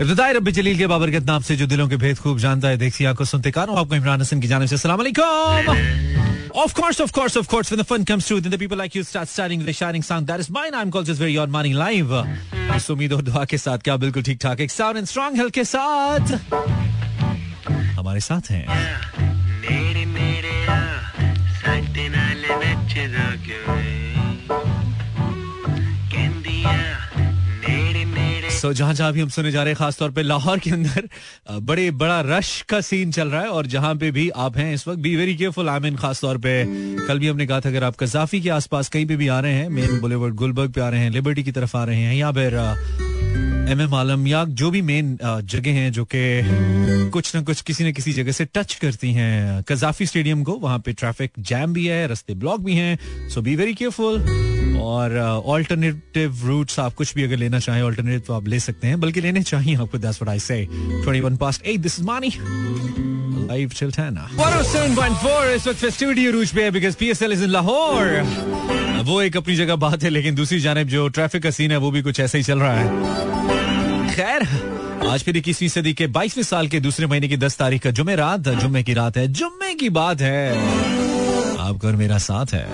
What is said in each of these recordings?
इब्तदाई रब्बी जलील के बाबरकत नाम से जो दिलों के भेद खूब जानता है देखती आँखों सुनते कानों आपको इमरान हसन की जानिब से अस्सलाम Of course, of course, of course. When the fun comes through, then the people like you start starting with a shining sound. That is my name called just very odd morning live. इस उम्मीद और दुआ के साथ क्या बिल्कुल ठीक ठाक एक साउंड एंड स्ट्रॉन्ग हेल्थ के साथ हमारे साथ हैं सो जहाँ जहाँ भी हम सुने जा रहे हैं, खासतौर पे लाहौर के अंदर बड़े, बड़ा रश का सीन चल रहा है और जहाँ पे भी आप हैं इस वक्त be very careful I mean खासतौर पे। कल भी हमने कहा था, अगर आप कजाफी के आसपास कहीं पे भी आ रहे हैं मेन बुलेवर्ड गुलबर्ग पे आ रहे हैं लिबर्टी की तरफ़ आ रहे हैं या फिर एम एम आलम या जो भी मेन जगह हैं जो कि कुछ ना कुछ किसी न किसी जगह से टच करती हैं। कजाफी स्टेडियम को वहाँ पे ट्रैफ़िक जैम भी है रस्ते ब्लॉक भी हैं सो बी वेरी केयरफुल और ऑल्टरनेटिव रूट्स आप कुछ भी अगर लेना चाहें ऑल्टरनेटिव तो आप ले सकते हैं बल्कि लेने चाहिए आपको दस व्हाट आई से 21 past 8 दिस मानी लाइव till 10 107.4 इस वक्त स्टूडियो रूज पे है because PSL is in Lahore वो एक अपनी जगह बात है लेकिन दूसरी जानब जो ट्रैफ़िक का सीन है वो भी कुछ ऐसा ही चल रहा है। खैर, आज फिर इक्कीसवीं सदी के बाईसवीं साल के दूसरे महीने की दस तारीख का जुमे रात, जुम्मे की रात है, जुम्मे की बात है। आपका और मेरा साथ है।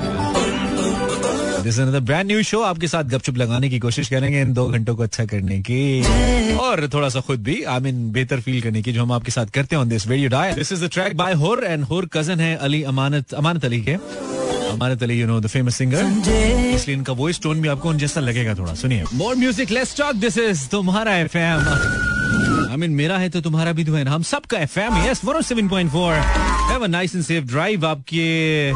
दिस ब्रांड न्यू शो आपके साथ गपचुप लगाने की कोशिश करेंगे इन दो घंटों को अच्छा करने की। और थोड़ा सा खुद भी आई मीन बेहतर फील करने की जो हम आपके साथ करते हैं this radio dial this is the track by होर एंड होर कज़न है अली अमानत अमानत अली के। Amanat Ali you know the famous singer इसलिए इनका वॉइस टोन भी आपको उन जैसा लगेगा थोड़ा सुनिए। More music let's talk this is तुम्हारा एफएम आई मीन मेरा है तो तुम्हारा भी तो है ना। हम सबका FM yes 107.4 have a nice and safe drive आपके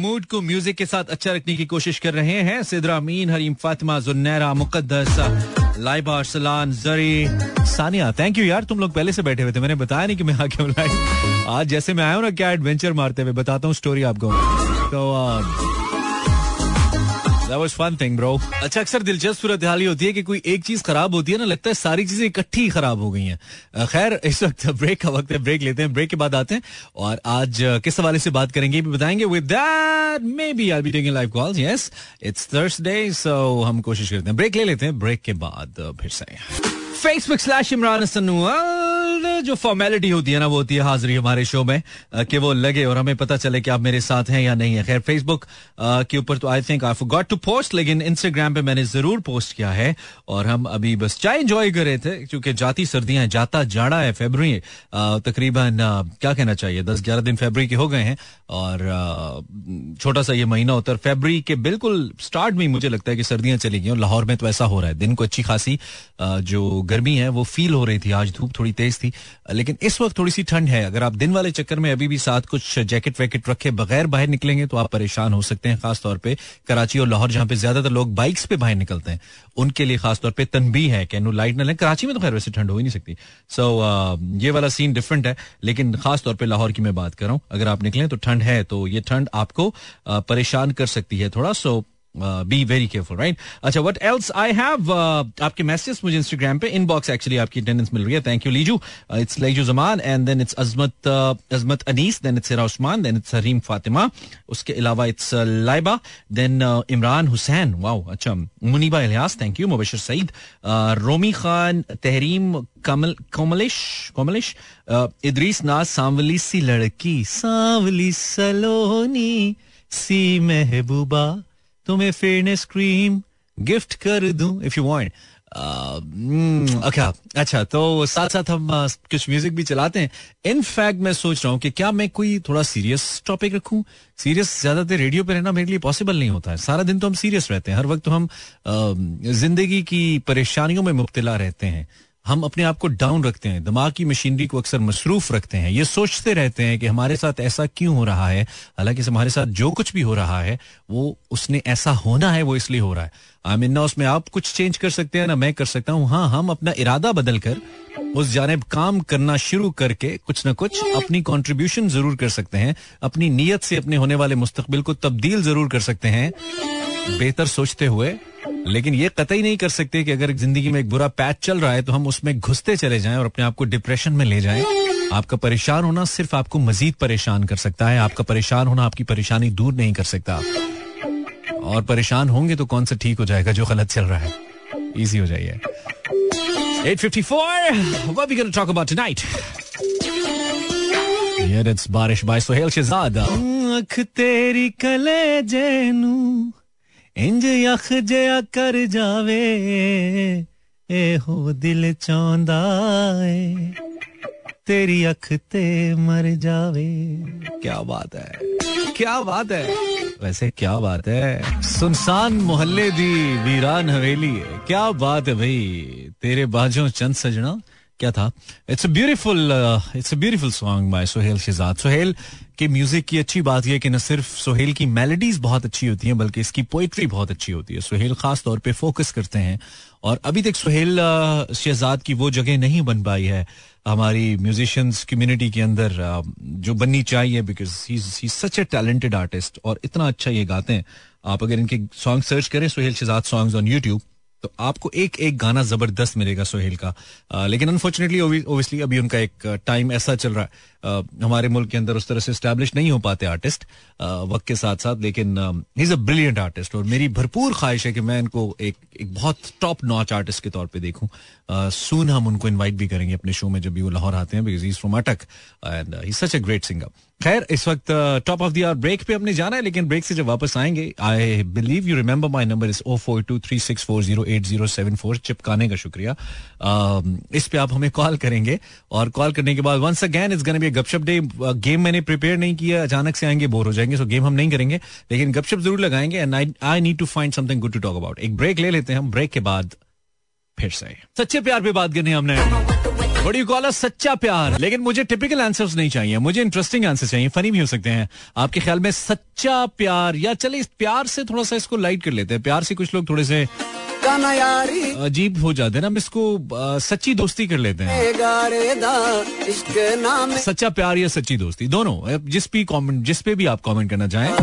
मूड को म्यूज़िक के साथ अच्छा रखने की कोशिश कर रहे हैं। सिदरा अमीन हरीम फातिमा जुन्नैरा मुकद्दस। लाइबा अरसलान जरी, सानिया थैंक यू यार, तुम लोग पहले से बैठे हुए थे, मैंने बताया नहीं कि मैं आके लाइव आज जैसे मैं आया हूँ ना, क्या एडवेंचर मारते हुए, बताता हूँ स्टोरी आपको। तो That was fun thing, bro. अच्छा अक्सर दिलचस्प सूरत हाल होती है कि कोई एक चीज़ खराब होती है ना लगता है सारी चीज़ें इकट्ठी ही खराब हो गई हैं। खैर इस वक्त ब्रेक का वक्त है ब्रेक लेते हैं ब्रेक के बाद आते हैं और आज किस हवाले से बात करेंगे भी बताएँगे। With maybe I be taking live calls yes it's Thursday so हम कोशिश करते हैं। ब्रेक ले लेते हैं ब्रेक के बाद फिर से। फेसबुक स्लैश इमरान हसन जो फॉर्मेलिटी होती है ना, वो होती है हाजिरी हमारे शो में कि वो लगे और हमें पता चले कि आप मेरे साथ हैं या नहीं है। खैर फेसबुक के ऊपर तो I think I got to post लेकिन इंस्टाग्राम पे मैंने ज़रूर पोस्ट किया है और हम अभी बस चाय एंजॉय कर रहे थे, क्योंकि जाती सर्दियाँ जाता जाड़ा है फेबररी तकरीबन क्या कहना चाहिए? दस ग्यारह दिन फेबररी के हो गए हैं और छोटा सा ये महीना होता है फेबररी के बिल्कुल स्टार्ट में मुझे लगता है कि सर्दियाँ चली गई और लाहौर में तो ऐसा हो रहा है। दिन को अच्छी खासी जो गर्मी है, वो फील हो रही थी, आज धूप थोड़ी तेज थी, लेकिन इस वक्त थोड़ी सी ठंड है। अगर आप दिन वाले चक्कर में अभी भी साथ कुछ जैकेट वैकेट रखे बगैर बाहर निकलेंगे तो आप परेशान हो सकते हैं, खासतौर पर कराची और लाहौर, जहाँ पे ज़्यादातर लोग बाइक्स पे बाहर निकलते हैं। उनके लिए खासतौर पे तनबी है, कैनू लाइट न लें। कराची में तो खैर वैसे ठंड हो ही नहीं सकती। सो ये वाला सीन डिफरेंट है, लेकिन खासतौर पर लाहौर की मैं बात कर रहा हूँ। अगर आप निकलें तो ठंड है तो ये ठंड आपको परेशान कर सकती है थोड़ा। So be very careful right अच्छा वट एल्स आई हैव आपके मैसेज मुझे इंस्टाग्राम पे इनबॉक्स एक्चुअली आपकी अटेंडेंस मिल रही है thank you Leeju it's Leeju Zaman and then it's Azmat Azmat Anees then it's Usman then it's Harim Fatima उसके अलावा it's Laiba then Imran Hussain wow अच्छा मुनीबा इलियास थैंक यू मुबशर सईद रोमी खान तहरीम कमल कोमलिश कोमलिश इदरीस नाज सांवली सी लड़की सांवली सलोनी सी महबूबा तुम्हें फेयरनेस क्रीम गिफ्ट कर दूँ इफ़ यू वांट अच्छा अच्छा तो साथ साथ हम uh, कुछ म्यूज़िक भी चलाते हैं. इनफैक्ट मैं सोच रहा हूँ कि क्या मैं कोई थोड़ा सीरियस टॉपिक रखूँ? सीरियस ज़्यादातर रेडियो पे रहना मेरे लिए पॉसिबल नहीं होता है. सारा दिन तो हम सीरियस रहते हैं. हर वक्त तो हम uh, ज़िंदगी की परेशानियों में मुब्तला रहते हैं. हम अपने आप को डाउन रखते हैं। दिमाग की मशीनरी को अक्सर मसरूफ रखते हैं। ये सोचते रहते हैं कि हमारे साथ ऐसा क्यों हो रहा है? हालाँकि हमारे साथ जो कुछ भी हो रहा है, वो उसने ऐसा होना है, वो इसलिए हो रहा है। आई मीन ना उसमें आप कुछ चेंज कर सकते हैं, ना मैं कर सकता हूँ। हाँ हम अपना इरादा बदल कर उस जानब काम करना शुरू करके कुछ ना कुछ अपनी कॉन्ट्रीब्यूशन ज़रूर कर सकते हैं। अपनी नीयत से अपने होने वाले मुस्तबिल को तब्दील ज़रूर कर सकते हैं। बेहतर सोचते हुए लेकिन ये कतई नहीं कर सकते कि अगर ज़िंदगी में एक बुरा पैच चल रहा है तो हम उसमें घुसते चले जाएँ और अपने आप को डिप्रेशन में ले जाएँ। आपका परेशान होना सिर्फ़ आपको मजीद परेशान कर सकता है। आपका परेशान होना आपकी परेशानी दूर नहीं कर सकता। और परेशान होंगे तो कौन सा ठीक हो जाएगा जो गलत चल रहा है? ईजी हो जाइए। बारिश बाई सुहेल शेजाद तेरी ਇੰਜ ਅੱਖ ਜਿਆ ਕਰ ਜਾਵੇ ਇਹੋ ਦਿਲ ਚਾਹੁੰਦਾ ਏ तेरी अख ते मर जावे क्या बात है क्या बात है वैसे क्या बात है सुनसान मोहल्ले दी वीरान हवेली है क्या बात है भाई तेरे बाजों चंद सजना क्या था? It's beautiful it's beautiful song by Sohail Shahzad Sohail के म्यूज़िक की अच्छी बात यह कि न सिर्फ़ सोहेल की मेलोडीज बहुत अच्छी होती हैं, बल्कि इसकी पोइट्री बहुत अच्छी होती है। सोहेल खास तौर पे फोकस करते हैं। और अभी तक सोहेल शहजाद की वो जगह नहीं बन पाई है हमारी म्यूजिशियंस कम्युनिटी के अंदर जो बननी चाहिए because he such a talented artist और इतना अच्छा ये गाते हैं। आप अगर इनके सॉन्ग सर्च करें Sohail Shahzad songs on YouTube तो आपको एक एक गाना ज़बरदस्त मिलेगा सोहेल का। आ, लेकिन अनफॉर्चुनेटली ओबियसली अभी उनका एक टाइम ऐसा चल रहा है। आ, हमारे मुल्क के अंदर उस तरह से स्टैब्लिश नहीं हो पाते आर्टिस्ट वक्त के साथ साथ लेकिन इज़ अ ब्रिलियंट आर्टिस्ट और मेरी भरपूर ख्वाहिश है कि मैं इनको एक एक बहुत टॉप नॉच आर्टिस्ट के तौर पर देखूँ। सून हम उनको इन्वाइट भी करेंगे अपने शो में जब भी वो लाहौर आते हैं because he from Attock and he such a great singer खैर इस वक्त टॉप ऑफ़ दर ब्रेक पे हमने जाना है लेकिन ब्रेक से जब वापस आएँगे I believe you remember my number is oh four two three six four zero eight zero seven four चिपकाने का शुक्रिया। Uh, इस पे आप हमें कॉल करेंगे और कॉल करने के बाद वंस अगैन इज़ बी गपशप डे गेम मैंने प्रिपेयर नहीं किया अचानक से आएँगे बोर हो जाएँगे सो गेम हम नहीं करेंगे लेकिन गपशप ज़रूर लगाएँगे and I need to find something good to talk about एक ब्रेक ले लेते हैं हम ब्रेक के बाद फिर से। सच्चे प्यार पे बात करनी हमने। बड़ी कॉल सच्चा प्यार। लेकिन मुझे टिपिकल आंसर्स नहीं चाहिए। मुझे इंटरेस्टिंग आंसर चाहिए। फनी भी हो सकते हैं। आपके ख्याल में सच्चा प्यार या चले इस प्यार से थोड़ा सा इसको लाइट कर लेते हैं। प्यार से कुछ लोग थोड़े से अजीब हो जाते हैं ना। हम इसको सच्ची दोस्ती कर लेते हैं। सच्चा प्यार या सच्ची दोस्ती। दोनों। जिस भी कमेंट जिस पे भी आप कमेंट करना चाहें।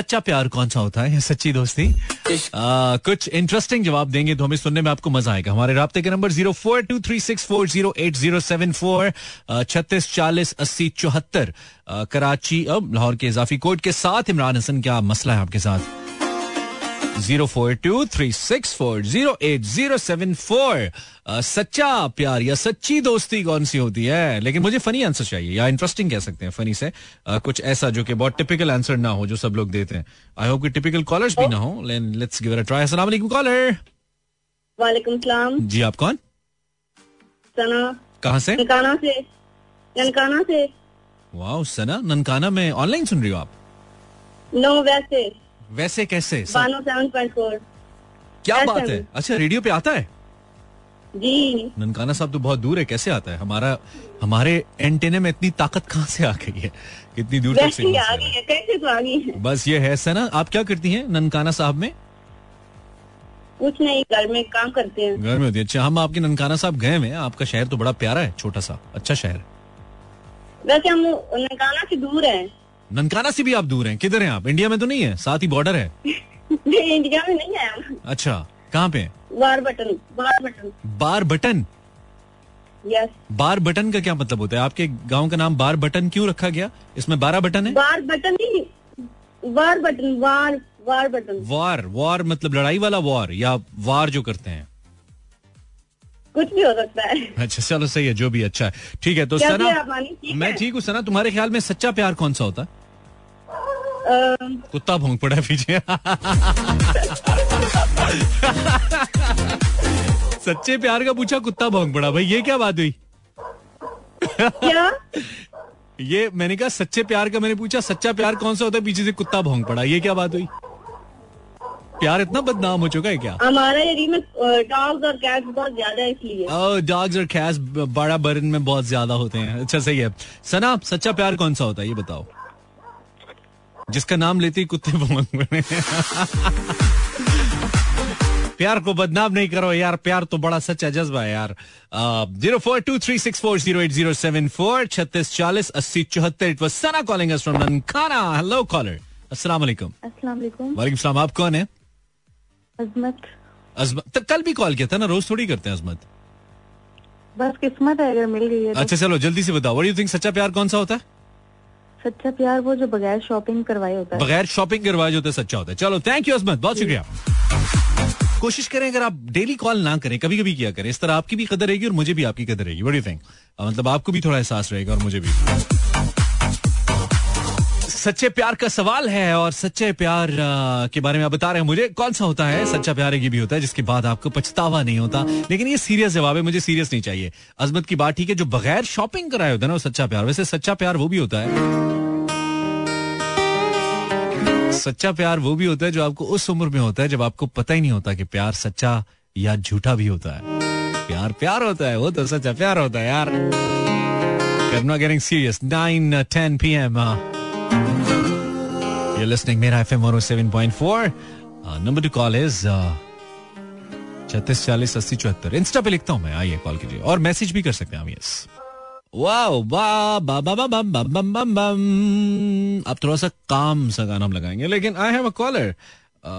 सच्चा प्यार कौन सा होता है? सच्ची दोस्ती? आ, कुछ इंटरेस्टिंग जवाब देंगे तो हमें सुनने में आपको मज़ा आएगा। हमारे रबते के number zero four two three six four zero eight zero seven four छत्तीस चालीस अस्सी चौहत्तर कराची अब लाहौर के इजाफी कोर्ट के साथ इमरान हसन क्या मसला है आपके साथ? Zero four two three six four zero eight zero seven four. सच्चा प्यार या सच्ची दोस्ती कौन सी होती है? लेकिन मुझे फनी आंसर चाहिए या इंटरेस्टिंग कह सकते हैं फनी से। uh, कुछ ऐसा जो कि बहुत टिपिकल आंसर ना हो जो सब लोग देते हैं। आई होप कि टिपिकल कॉलर्स भी ना हो। Let's give it a try अस्सलाम वालेकुम कॉलर वालेकुम सलाम। जी आप कौन? सना। कहाँ से? ननकाना से। ननकाना से। वाह सना। ननकाना में ऑनलाइन सुन रही हो आप? नो वैसे। वैसे कैसे? क्या बात है। अच्छा रेडियो पे आता है? जी। ननकाना साहब तो बहुत दूर है कैसे आता है? हमारा हमारे एंटेने में इतनी ताकत कहाँ से आ गई है? कितनी दूर तक signal आ से गई है? कैसे तो आ गई है? बस ये है सना आप क्या करती हैं ननकाना साहब में? कुछ नहीं घर में काम करते हैं। घर में होती है। अच्छा हम आपके ननकाना साहब गए हुए हैं। आपका शहर तो बड़ा प्यारा है छोटा सा अच्छा शहर वैसे हम ननकाना से दूर हैं। ननकाना से भी आप दूर हैं। किधर हैं आप? इंडिया में तो नहीं है साथ ही बॉर्डर है। इंडिया में नहीं है अच्छा कहाँ पे? Bar button bar button bar button yes bar button का क्या मतलब होता है? आपके गाँव का नाम बार बटन क्यों रखा गया? इसमें बारह बटन है? बार बटन नहीं बार बटन वार वार बटन वार वार मतलब लड़ाई वाला वार या वार जो करते हैं? कुछ भी हो सकता है। अच्छा चलो सही है जो भी अच्छा है। ठीक है तो सना मैं ठीक हूँ सना तुम्हारे ख्याल में सच्चा प्यार कौन सा होता? है कुत्ता भोंग पड़ा पीछे। सच्चे प्यार का पूछा कुत्ता भोंग पड़ा। भाई ये क्या बात हुई? क्या? ये मैंने कहा सच्चे प्यार का मैंने पूछा सच्चा प्यार कौन सा होता है? पीछे से कुत्ता भोंग पड़ा। ये क्या बात हुई? प्यार इतना बदनाम हो चुका है क्या? हमारे एरिया में डॉग्स और कैट्स बहुत ज़्यादा है इसलिए। डॉग्स और कैट्स बड़ा बर्न में बहुत ज़्यादा होते हैं। अच्छा सही है। सना सच्चा प्यार कौन सा होता है? ये बताओ। जिसका नाम लेते ही कुत्ते भोंग प्यार को बदनाम नहीं करो यार प्यार तो बड़ा सच्चा जज्बा है यार। Zero four two three six four zero eight zero seven four छत्तीस चालीस अस्सी चौहत्तर it was Sana calling from Nankana hello caller अस्सलाम वालेकुम अस्सलाम वालेकुम वालेकुम सलाम आप कौन है? अजमत। अजमत तो कल भी कॉल किया था ना? रोज थोड़ी करते हैं अजमत। बस किस्मत है अगर मिल गई है तो। अच्छा चलो जल्दी से बताओ। यू थिंक सच्चा प्यार कौन सा होता है? सच्चा प्यार वो जो बगैर शॉपिंग करवाए होता है। बगैर शॉपिंग करवाए जो होता है सच्चा होता है। चलो थैंक यू अजमत बहुत शुक्रिया। कोशिश करें अगर आप डेली कॉल ना करें कभी कभी किया करें इस तरह आपकी भी कदर रहेगी और मुझे भी आपकी कदर रहेगी। बड़ी थिंक मतलब आपको भी थोड़ा एहसास रहेगा और मुझे भी। सच्चे प्यार का सवाल है और सच्चे प्यार के बारे में आप बता रहे हैं। मुझे कौन सा होता है? सच्चा प्यार ये भी होता है जिसके बाद आपको पछतावा नहीं होता। लेकिन ये सीरियस जवाब है, मुझे सीरियस नहीं चाहिए। अजमत की बात ठीक है, जो बगैर शॉपिंग कराए होता है ना, वो सच्चा प्यार। वैसे सच्चा प्यार वो भी होता है। सच्चा प्यार वो भी होता है जो आपको उस उम्र में होता है, जब आपको पता ही नहीं होता कि प्यार सच्चा या झूठा भी होता है। प्यार प्यार होता है, वो तो सच्चा प्यार होता है यार। I'm not getting serious. 9 10 p.m. you're listening Mera FM 107.4. Uh, number to call is छत्तीस चालीस अस्सी चौहत्तर. इंस्टा पे लिखता हूँ मैं आइए कॉल कीजिए और मैसेज भी कर सकते हैं यस वाओ अब थोड़ा सा काम सा गाना हम लगाएँगे लेकिन I have a caller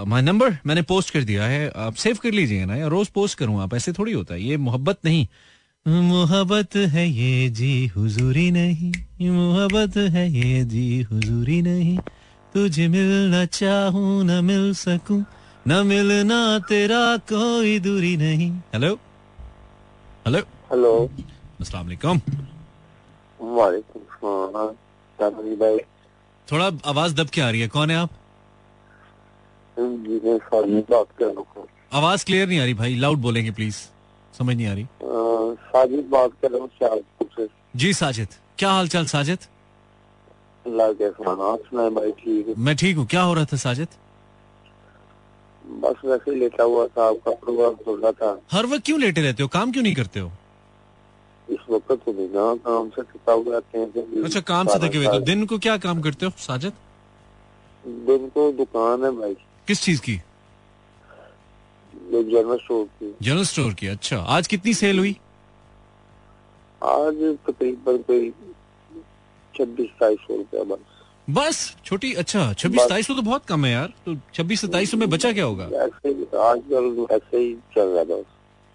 my number मैंने पोस्ट कर दिया है आप सेव कर लीजिएगा ना या रोज पोस्ट करूँ आप ऐसे थोड़ी होता है ये मोहब्बत नहीं. मोहब्बत है ये जी हुजूरी नहीं। मोहब्बत है ये जी हुजूरी नहीं। तुझे मिलना चाहूँ न मिल सकूँ। न मिलना तेरा कोई दूरी नहीं। हेलो हेलो हेलो अस्सलाम वालेकुम वालेकुम भाई। थोड़ा आवाज़ दब के आ रही है। कौन है आप? जी मैं बात कर रहा हूँ। आवाज़ क्लियर नहीं आ रही भाई। लाउड बोलेंगे प्लीज़ समझ नहीं आ रही। साजिद बात कर रहा हूँ जी साजिद। क्या हाल चाल साजिद? अल्लाह के एहसान आप सुनाए भाई ठीक मैं ठीक हूँ। क्या हो रहा था साजिद? बस वैसे लेटा हुआ था आपका प्रोग्राम सुन रहा था। हर वक्त क्यों लेटे रहते हो? काम क्यों नहीं करते हो? इस वक्त तो नहीं ना काम से थका हुआ हैं अच्छा काम से थके हुए तो दिन को क्या काम करते हो साजिद? दिन को दुकान है भाई। किस चीज़ की? जनरल स्टोर की। जनरल स्टोर की अच्छा। आज कितनी सेल हुई? आज तकरीबन कोई छब्बीस सताईस सौ रुपया बस। बस? छोटी अच्छा छब्बीस बस। सताईस सौ तो बहुत कम है यार। तो छब्बीस सताईस सौ में बचा क्या होगा? आजकल ऐसे ही चल रहा था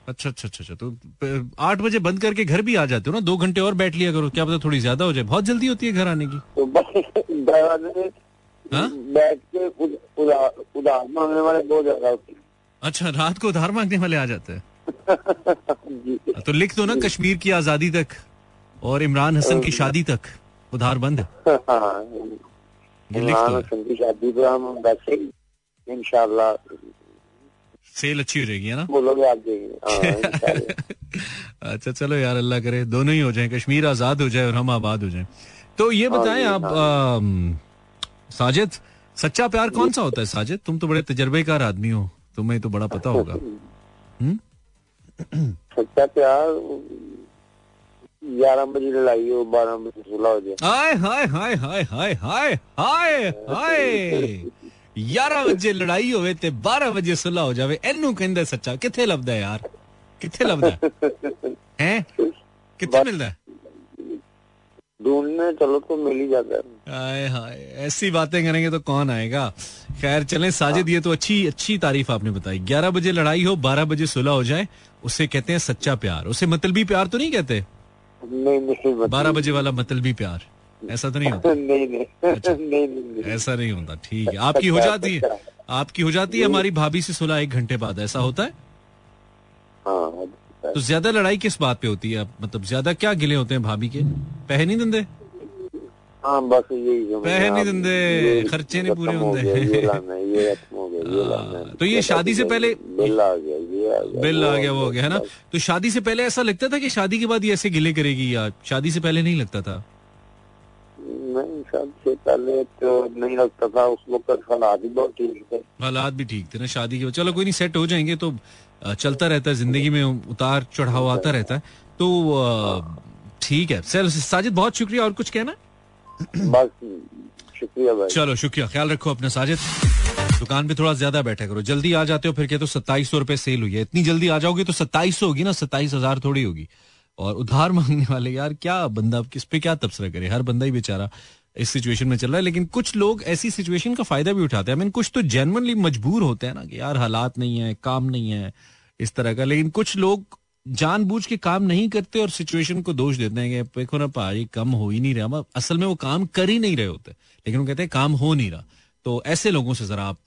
अच्छा अच्छा अच्छा अच्छा। तो आठ बजे बंद करके घर भी आ जाते हो ना? दो घंटे और बैठ लिया करो। क्या पता थोड़ी ज़्यादा हो जाए। बहुत जल्दी होती है घर आने की। तो हाँ? बैठ के उद- उदा- उधार मांगने वाले बहुत ज़्यादा होते हैं। अच्छा रात को उधार मांगने वाले आ जाते हैं। तो लिख दो ना कश्मीर की आज़ादी तक और इमरान हसन की शादी तक उधार बंद। हाँ ये लिख इमरान हसन की शादी पे हम वैसे ही सेल अच्छी हो जाएगी है ना? बोलोगे आप हाँ अच्छा चलो यार अल्लाह करे दोनों ही हो जाएँ कश्मीर आज़ाद हो जाए और हम आबाद हो जाएँ। तो ये बताएँ आप अम, साजिद सच्चा प्यार कौन सा होता है साजिद? तुम तो बड़े तजर्बेकार आदमी हो। तुम्हें तो बड़ा पता होगा। हम्म? अच्छा, बजे लड़ाई हो बारह बजे सुलह हो जाए ते बारह बजे सुलह हो जावे एनू कहंदे सच्चा। किथे यार? किथे लभदा है? किथे मिलता है? ढूँढने चलो तो मिल ही जाता है। हाय ऐसी बातें करेंगे तो कौन आएगा? खैर चलें साजिद ये तो अच्छी अच्छी तारीफ़ आपने बताई। ग्यारह बजे लड़ाई हो बारह बजे सुलह हो जाए उसे कहते हैं सच्चा प्यार। उसे मतलबी प्यार तो नहीं कहते? मतलब- बारह बजे वाला मतलबी प्यार। ऐसा तो नहीं होता? नहीं नहीं अच्छा। नहीं नहीं नहीं। ऐसा नहीं होता ठीक है। आपकी हो जाती है? आपकी हो जाती है हमारी भाभी से सुलह एक घंटे बाद ऐसा होता है? हाँ तो ज़्यादा लड़ाई किस बात पे होती है? आप मतलब ज़्यादा क्या गिले होते हैं भाभी के? पैसे नहीं दंदे? हाँ बस यही पैसे नहीं दंदे, खर्चे नहीं पूरे खत्म हो है, हो है। तो ये शादी से पहले बिल आ गया ये बिल आ गया वो हो गया है ना? तो शादी से पहले ऐसा लगता था कि शादी के बाद ये ऐसे गिले करेगी या शादी से पहले नहीं लगता था? नहीं शादी से पहले तो नहीं लगता था उस वक्त हालात ही बहुत ठीक थे। हालात भी ठीक थे ना शादी के चलो कोई नहीं सेट हो जाएँगे तो चलता रहता है ज़िंदगी में उतार चढ़ाव आता रहता है। तो ठीक है। सर साजिद बहुत शुक्रिया। और कुछ कहना बस शुक्रिया भाई। चलो शुक्रिया। ख्याल रखो अपने साजिद। दुकान पे थोड़ा ज़्यादा बैठा करो। जल्दी आ जाते हो फिर कहते हो सत्ताईस सौ रुपए सेल हुई है। इतनी जल्दी आ जाओगे तो सत्ताईस सौ होगी ना सत्ताईस हज़ार थोड़ी होगी। और उधार मांगने वाले यार क्या बंदा किस पे क्या तबसरा करे? हर बंदा ही बेचारा इस सिचुएशन में चल रहा है। लेकिन कुछ लोग ऐसी सिचुएशन का फ़ायदा भी उठाते हैं। I mean, कुछ तो जेनवनली मजबूर होते हैं ना कि यार हालात नहीं है काम नहीं है। इस तरह का। लेकिन कुछ लोग जानबूझ के काम नहीं करते और सिचुएशन को दोष देते हैं कि देखो ना भाई कम हो ही नहीं रहा। असल में वो काम कर ही नहीं रहे होते। लेकिन वो कहते हैं, काम हो नहीं रहा। तो ऐसे लोगों से जरा आप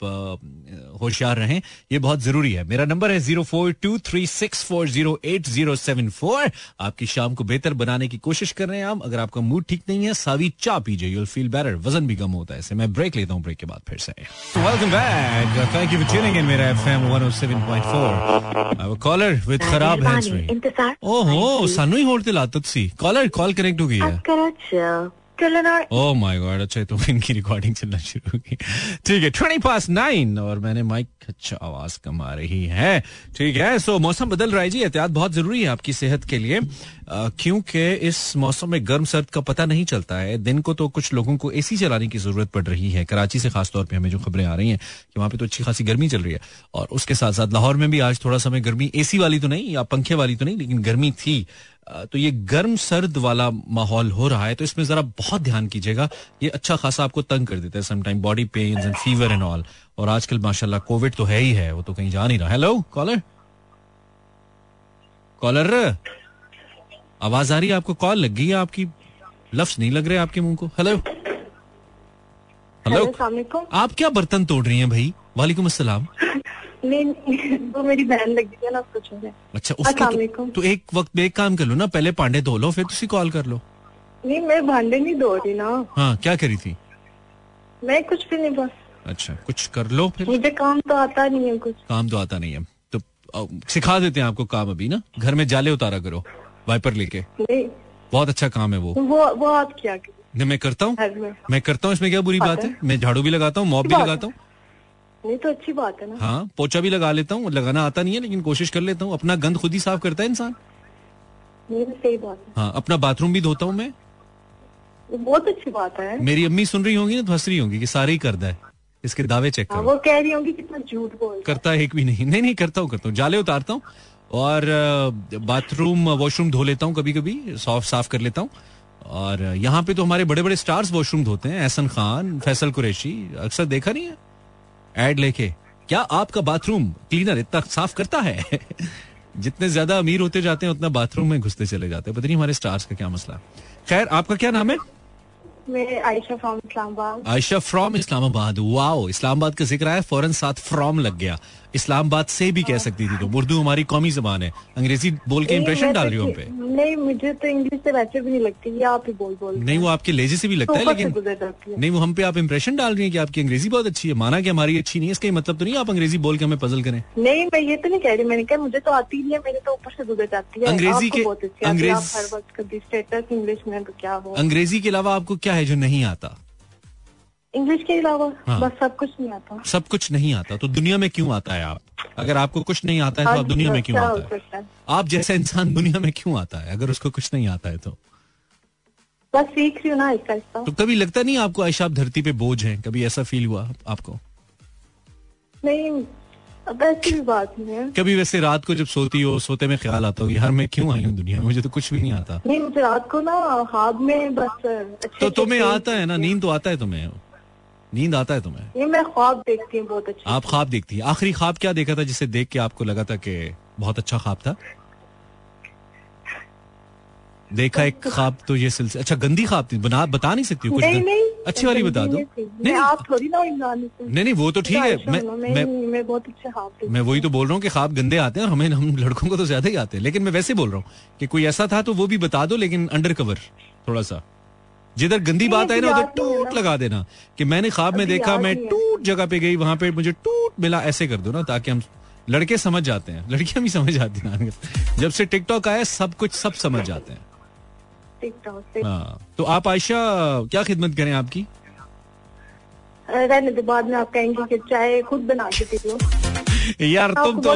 होशियार रहें। ये बहुत ज़रूरी है। मेरा नंबर है zero four two three six four zero eight zero seven four. आपकी शाम को बेहतर बनाने की कोशिश कर रहे हैं हम अगर आपका मूड ठीक नहीं है सावी चा पीजिए। यूल फील बेटर वज़न भी कम होता है। ऐसे मैं ब्रेक लेता हूँ ब्रेक के बाद फिर से। Welcome back thank you for tuning in मेरा एफएम 107.4 आई कॉलर विद खराब हैंड्स फ्री ओहो सानू ही होड़ ते लात तुसी कॉलर कॉल कनेक्ट हो गई है। गॉड अच्छा तो इनकी रिकॉर्डिंग चलना शुरू हो गई। ठीक है ट्वेंटी पास नाइन और मैंने माइक अच्छा आवाज़ कम रही है। ठीक है सो मौसम बदल रहा है जी, एहतियात बहुत ज़रूरी है आपकी सेहत के लिए। क्योंकि इस मौसम में गर्म सर्द का पता नहीं चलता है। दिन को तो कुछ लोगों को एसी चलाने की ज़रूरत पड़ रही है। कराची से खासतौर पर हमें जो खबरें आ रही हैं कि वहाँ पे तो अच्छी खासी गर्मी चल रही है। और उसके साथ साथ लाहौर में भी आज थोड़ा समय गर्मी एसी वाली तो नहीं या पंखे वाली तो नहीं, लेकिन गर्मी थी। तो ये गर्म सर्द वाला माहौल हो रहा है तो इसमें जरा बहुत ध्यान कीजिएगा। ये अच्छा खासा आपको तंग कर देता है sometime body pains and fever and all और आजकल माशाल्लाह कोविड तो है ही है वो तो कहीं जा नहीं रहा। हेलो कॉलर कॉलर आवाज़ आ रही है आपको? कॉल लग गई है आपकी? लफ्ज नहीं लग रहे आपके मुँह को। हेलो हेलो आप क्या बर्तन तोड़ रही हैं भाई? वालेकुम अस्सलाम। नहीं नहीं, वो मेरी बहन लगी है ना उसको छोड़े अच्छा उसको तो, तो एक वक्त में एक काम कर लो ना पहले पांडे धो लो फिर तुसी कॉल कर लो। नहीं मैं भांडे नहीं धो रही ना। हाँ क्या करी थी? मैं कुछ भी नहीं बस। अच्छा कुछ कर लो फिर। मुझे काम तो आता नहीं है कुछ। काम तो आता नहीं है। तो सिखा देते हैं आपको काम अभी ना। घर में जाले उतारा करो वाइपर लेके। नहीं। बहुत अच्छा काम है वो। वो वो आप क्या नहीं मैं करता हूँ। मैं। करता हूँ इसमें क्या बुरी बात है? मैं झाड़ू भी लगाता हूँ मॉप भी लगाता हूँ। नहीं तो अच्छी बात है ना। हाँ पोचा भी लगा लेता हूँ लगाना आता नहीं है लेकिन कोशिश कर लेता हूँ। अपना गंद खुद ही साफ़ करता है इंसान। सही बात है। हाँ अपना बाथरूम भी धोता हूँ मैं। बहुत अच्छी बात है। मेरी अम्मी सुन रही होंगी ना तो हंस रही होंगी कि सारे ही करता है। इसके दावे चेक हाँ, करो। वो कह रही होंगी कितना झूठ बोल। करता है एक भी नहीं। नहीं नहीं करता हूँ करता हूँ। जाले उतारता हूँ और बाथरूम वॉशरूम धो लेता हूँ कभी कभी साफ़ साफ़ कर लेता हूँ। और यहाँ पे तो हमारे बड़े बड़े स्टार्स वॉशरूम धोते हैं एहसन खान फैसल कुरैशी। अक्सर देखा नहीं है? एड लेके। क्या आपका बाथरूम क्लीनर इतना साफ़ करता है? जितने ज़्यादा अमीर होते जाते हैं उतना बाथरूम में घुसते चले जाते हैं। पता नहीं हमारे स्टार्स का क्या मसला। खैर आपका क्या नाम है? Ayesha from Islamabad. Ayesha from Islamabad. Wow Islamabad का ज़िक्र आया फ़ौरन साथ फ्रॉम लग गया। इस्लामाबाद से भी कह सकती थी तो उर्दू हमारी कौमी जबान है। अंग्रेज़ी बोल के नहीं, इंप्रेशन डाल तो रही हो पे? नहीं मुझे तो इंग्लिश से वैसे भी नहीं लगती ये आप ही बोल बोल नहीं वो आपके लेजे से भी लगता है लेकिन नहीं वो हम पे आप इंप्रेशन डाल रही है की आपकी अंग्रेज़ी बहुत अच्छी है। माना की हमारी अच्छी नहीं है इसका मतलब तो नहीं आप अंग्रेज़ी बोल के हमें पजल करें? नहीं मैं ये तो नहीं कह रही मैंने कहा मुझे तो आती नहीं है मेरे तो ऊपर से गुजर जाती है। अंग्रेज़ी के- अंग्रेज- इंग्लिश में तो क्या हो? अंग्रेज़ी के अलावा आपको क्या है जो नहीं आता? इंग्लिश के अलावा हाँ। बस सब कुछ नहीं आता। सब कुछ नहीं आता तो दुनिया में क्यों आता है आप? अगर आपको कुछ नहीं आता है तो आप दुनिया में क्यों आता है? आप जैसा इंसान दुनिया में क्यों आता है अगर उसको कुछ नहीं आता है तो? बस सीख रही हूँ ना आहिस्ता तो कभी लगता नहीं आपको आयशा आप धरती पे बोझ हैं? कभी ऐसा फील हुआ आपको? नहीं ऐसी भी बात नहीं है। कभी वैसे रात को जब सोती हो सोते में ख्याल आता हो यार मैं क्यों आई हूँ दुनिया में? मुझे तो कुछ भी नहीं आता। नहीं मुझे रात को ना हाथ में बस तो तुम्हें आता है ना? नींद तो आता है तुम्हें। नींद आता है तुम्हें? ये मैं ख्वाब देखती हूँ बहुत अच्छे। आप ख्वाब देखती है। आखिरी ख्वाब क्या देखा था जिसे देख के आपको लगा था कि बहुत अच्छा ख्वाब था? देखा एक ख्वाब तो ये सिलसिला अच्छा गंदी ख्वाब थी। बना बता नहीं सकती कुछ नहीं नहीं अच्छी वाली बता दो। नहीं, नहीं आप थोड़ी ना नहीं नहीं वो तो ठीक है। मैं हूँ, मैं मैं मैं बहुत अच्छे ख्वाब मैं वही तो बोल रहा हूँ कि ख्वाब गंदे आते हैं और हमें हम लड़कों को तो ज़्यादा ही आते हैं। लेकिन मैं वैसे बोल रहा हूँ कि कोई ऐसा था तो वो भी बता दो लेकिन अंडर कवर थोड़ा सा। जिधर गंदी बात आई ना उधर टूट लगा देना कि मैंने ख्वाब में देखा मैं टूट जगह पे गई वहाँ पे मुझे टूट मिला ऐसे कर दो ना ताकि हम लड़के समझ जाते हैं। लड़कियाँ भी समझ जाती हैं। जब से टिकटॉक आया सब कुछ सब समझ जाते हैं। टिकटॉक हाँ तो आप आयशा क्या खिदमत करें आपकी? रहने के बाद में आप कहेंगे कि चाय खुद बना के पी लो। यार तुम तो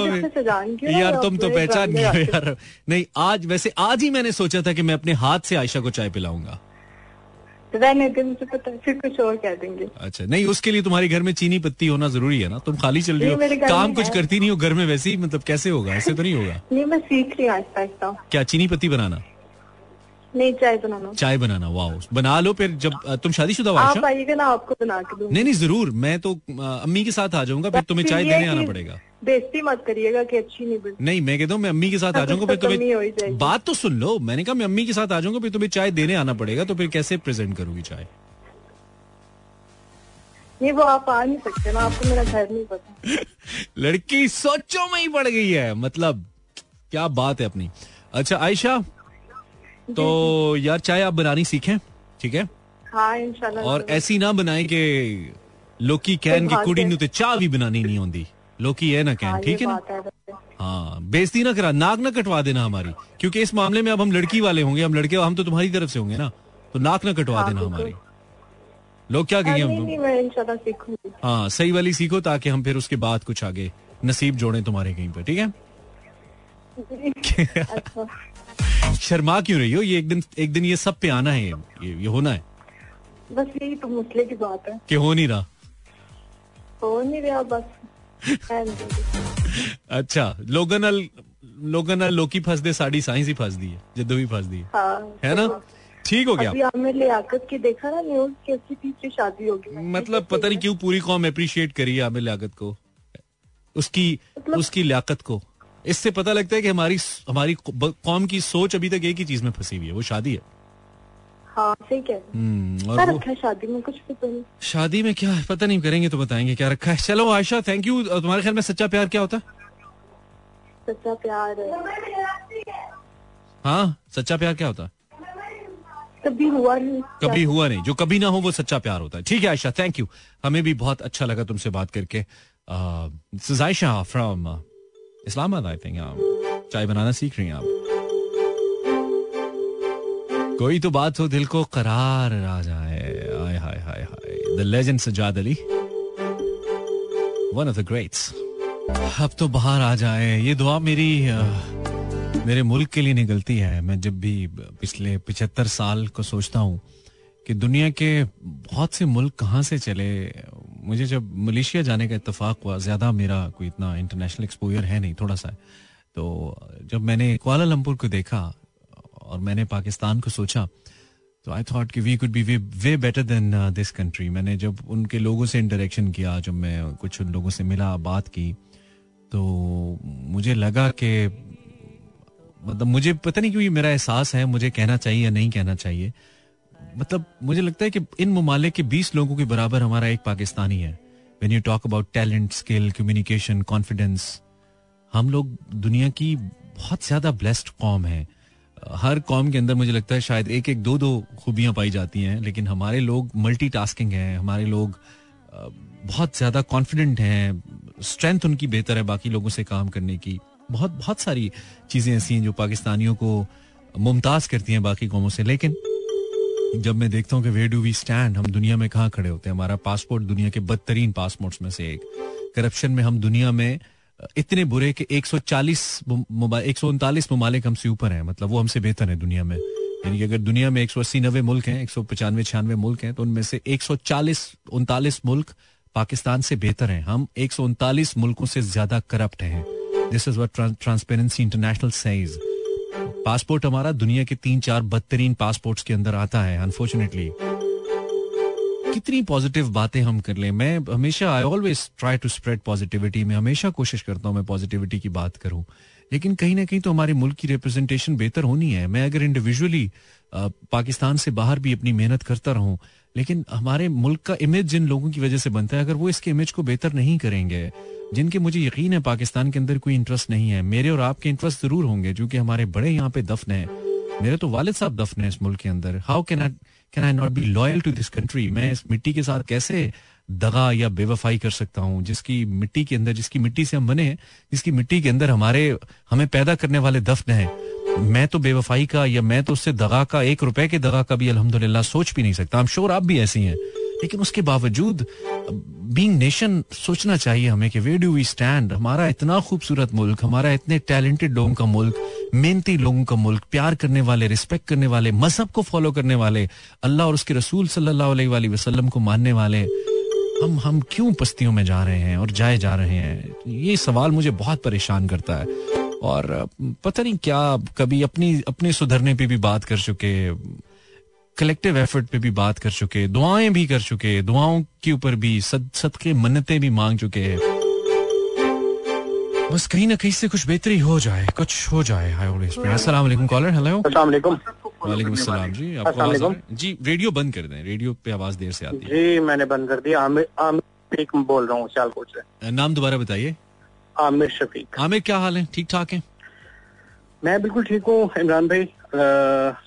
यार तुम तो पहचान गए यार। नहीं आज वैसे आज ही मैंने सोचा था कि मैं अपने हाथ से आयशा को चाय पिलाऊँगा। मुझे पता फिर कुछ और कह देंगे। अच्छा नहीं उसके लिए तुम्हारे घर में चीनी पत्ती होना ज़रूरी है ना? तुम खाली चल रही हो। काम कुछ करती नहीं हो घर में वैसे ही मतलब कैसे होगा? ऐसे तो नहीं होगा? नहीं मैं सीख रही हूँ आहिस्ता आहिस्ता। क्या चीनी पत्ती बनाना? नहीं चाय बनाना। चाय बनाना वाह बना लो फिर जब तुम शादीशुदा हो आप आइएगा ना आपको बना के नहीं नहीं ज़रूर। मैं तो अम्मी के साथ आ जाऊँगा फिर तुम्हें चाय देने आना पड़ेगा। बेइज्जती मत करिएगा कि अच्छी नहीं बनी नहीं मैं कहता हूँ मैं अम्मी के साथ आ जाऊँगा फिर तो तुम्हें बात तो सुन लो। मैंने कहा मैं अम्मी के साथ आ जाऊँगा फिर तुम्हें चाय देने आना पड़ेगा तो फिर कैसे प्रेजेंट करूँगी चाय? नहीं वो आप आ नहीं सकते ना आपको मेरा घर नहीं पता। लड़की सोचो में ही पड़ गई है मतलब क्या बात है अपनी। अच्छा आयशा तो यार चाय आप बनानी सीखें ठीक है? हाँ इंशाल्लाह और ऐसी ना बनाए कि लोकी कहन की कुड़ी। नु ते चाह भी बनानी नहीं आਉਂਦੀ लोकी है ना कहन हाँ, ठीक है ना? है बेजती ना करा नाक ना कटवा देना हमारी क्योंकि इस मामले में अब हम लड़की वाले होंगे हम लड़के हम तो तुम्हारी तरफ़ से होंगे ना तो नाक ना कटवा हाँ, देना हमारी। लोग क्या कहेंगे हम हाँ सही वाली सीखो ताकि हम फिर उसके बाद कुछ आगे नसीब जोड़े तुम्हारे कहीं पर ठीक है? अच्छा। शर्मा क्यों रही हो? ये एक दिन एक दिन ये सब पे आना है ये ये होना है? बस यही तो मसले की बात है। कि हो नहीं रहा? हो नहीं रहा बस। अच्छा लोगनल लोगनल लोकी फंस दे साड़ी साइंस ही फंस दी है जिद्दो भी फंस दी है हाँ, है ना? ठीक हो गया। अभी हमें लियाकत के देखा ना न्यूज़ कैसी तीसरी शादी होगी। मतलब पता नहीं क्यों पूरी कौम अप्रिशिएट करी है आमिर लियाकत को। उसकी मतलब, उसकी लियाकत को। इससे पता लगता है कि हमारी हमारी कौम की सोच अभी तक एक ही चीज़ में फंसी हुई है वो शादी है। हाँ रहे हैं। वो शादी में? कुछ शादी में क्या है? पता नहीं करेंगे तो बताएँगे क्या रखा है। चलो आयशा थैंक यू तुम्हारे ख्याल में सच्चा प्यार क्या होता? है सच्चा प्यार। हाँ सच्चा प्यार क्या होता? है कभी हुआ नहीं। कभी हुआ नहीं। जो कभी ना हो वो सच्चा प्यार होता है। ठीक है आयशा थैंक यू हमें भी बहुत अच्छा लगा तुमसे बात करके। Ayesha from Islamabad I think चाय बनाना सीख रही हैं आप। कोई तो बात हो दिल को करार आ जाए। हाय हाय हाय। हाय the legend Sajjad Ali one of the greats अब तो बाहर आ जाए। ये दुआ मेरी अ, मेरे मुल्क के लिए निकलती है। मैं जब भी पिछले पिछहत्तर साल को सोचता हूँ कि दुनिया के बहुत से मुल्क कहाँ से चले मुझे जब मलेशिया जाने का इतफाक हुआ ज़्यादा मेरा कोई इतना इंटरनेशनल एक्सपोजर है नहीं थोड़ा सा। तो जब मैंने कुआलालंपुर को देखा और मैंने पाकिस्तान को सोचा तो आई थॉट कि we could be way way better than this country मैंने जब उनके लोगों से इंटरेक्शन किया, जब मैं कुछ उन लोगों से मिला, बात की तो मुझे लगा कि मतलब मुझे पता नहीं क्यों ये मेरा एहसास है, मुझे कहना चाहिए या नहीं कहना चाहिए। मतलब मुझे लगता है कि इन ममालिक के 20 लोगों के बराबर हमारा एक पाकिस्तानी है। When you talk about talent skill communication confidence हम लोग दुनिया की बहुत ज़्यादा ब्लेस्ड कौम है। हर कौम के अंदर मुझे लगता है शायद एक एक दो दो खूबियाँ पाई जाती हैं, लेकिन हमारे लोग मल्टी टास्किंग हैं, हमारे लोग बहुत ज़्यादा कॉन्फिडेंट हैं स्ट्रेंथ उनकी बेहतर है बाकी लोगों से काम करने की। बहुत बहुत सारी चीज़ें ऐसी हैं जो पाकिस्तानियों को मुमताज़ करती हैं बाकी कौमों से, लेकिन जब मैं देखता हूँ कि वे डू वी स्टैंड हम दुनिया में कहाँ खड़े होते हैं? हमारा पासपोर्ट दुनिया के बदतरीन पासपोर्ट्स में से एक। करप्शन में हम दुनिया में इतने बुरे कि 140 एक सौ उनतालीस ममालिक हमसे ऊपर हैं। मतलब वो हमसे बेहतर है दुनिया में। यानी कि अगर दुनिया में एक सौ अस्सी नब्बे मुल्क हैं, एक सौ पचानवे छियानवे मुल्क हैं तो उनमें से एक सौ चालीस उनतालीस मुल्क पाकिस्तान से बेहतर हैं। हम एक सौ उनतालीस मुल्कों से ज़्यादा करप्ट हैं। This is what transparency international says passport हमारा दुनिया के तीन चार बदतरीन पासपोर्ट्स के अंदर आता है अनफॉर्चुनेटली कितनी पॉजिटिव बातें हम कर लें। मैं हमेशा I always try to spread positivity मैं हमेशा कोशिश करता हूँ मैं पॉजिटिविटी की बात करूँ। लेकिन कहीं ना कहीं तो हमारे मुल्क की रिप्रेजेंटेशन बेहतर होनी है। मैं अगर इंडिविजुअली पाकिस्तान से बाहर भी अपनी मेहनत करता रहूँ, लेकिन हमारे मुल्क का इमेज जिन लोगों की वजह से बनता है, अगर वो इसके इमेज को बेहतर नहीं करेंगे, जिनके मुझे यकीन है पाकिस्तान के अंदर कोई इंटरेस्ट नहीं है, मेरे और आपके इंटरेस्ट ज़रूर होंगे क्योंकि हमारे बड़े यहाँ पे दफन है। मेरे तो वालिद साहब दफन है इस मुल्क के अंदर। How can I can I not be loyal to this country मैं इस मिट्टी के साथ कैसे दगा या बेवफाई कर सकता हूँ? जिसकी मिट्टी के अंदर, जिसकी मिट्टी से हम बने जिसकी मिट्टी के अंदर हमारे, हमें पैदा करने वाले दफ्न है। मैं तो बेवफाई का या मैं तो उससे दगा का, एक रुपए के दगा का भी अलहमदुल्ला सोच भी नहीं सकता। हम श्योर आप भी ऐसी हैं। लेकिन उसके बावजूद बीइंग नेशन सोचना चाहिए हमें कि वे डू वी स्टैंड हमारा इतना खूबसूरत मुल्क, हमारा इतने टैलेंटेड लोगों का मुल्क, मेहनती लोगों का मुल्क, प्यार करने वाले रिस्पेक्ट करने वाले, मज़हब को फॉलो करने वाले, अल्लाह और उसके रसूल सल्लल्लाहु को मानने वाले, हम हम क्यों पस्तियों में जा रहे हैं और जाए जा रहे हैं? ये सवाल मुझे बहुत परेशान करता है। और, पता नहीं क्या, कभी अपनी, अपने सुधरने पे भी बात कर चुके कलेक्टिव एफर्ट पे भी बात कर चुके दुआएँ भी कर चुके दुआओं के ऊपर भी सद सदके मन्नतें भी मांग चुके हैं। बस कहीं ना कहीं से कुछ बेहतरी हो जाए कुछ हो जाए अस्सलाम वालेकुम कॉलर हेलो अस्सलाम वालेकुम वालेकुम अस्सलाम जी आपको आवाज़? जी रेडियो बंद कर दें रेडियो पे आवाज़ देर से आती है। जी मैंने बंद कर दिया। आमिर आमिर बोल रहा हूँ सियालकोट से। नाम दोबारा बताइए। आमिर शफीक। आमिर क्या हाल है? ठीक ठाक है? मैं बिल्कुल ठीक हूँ। इमरान भाई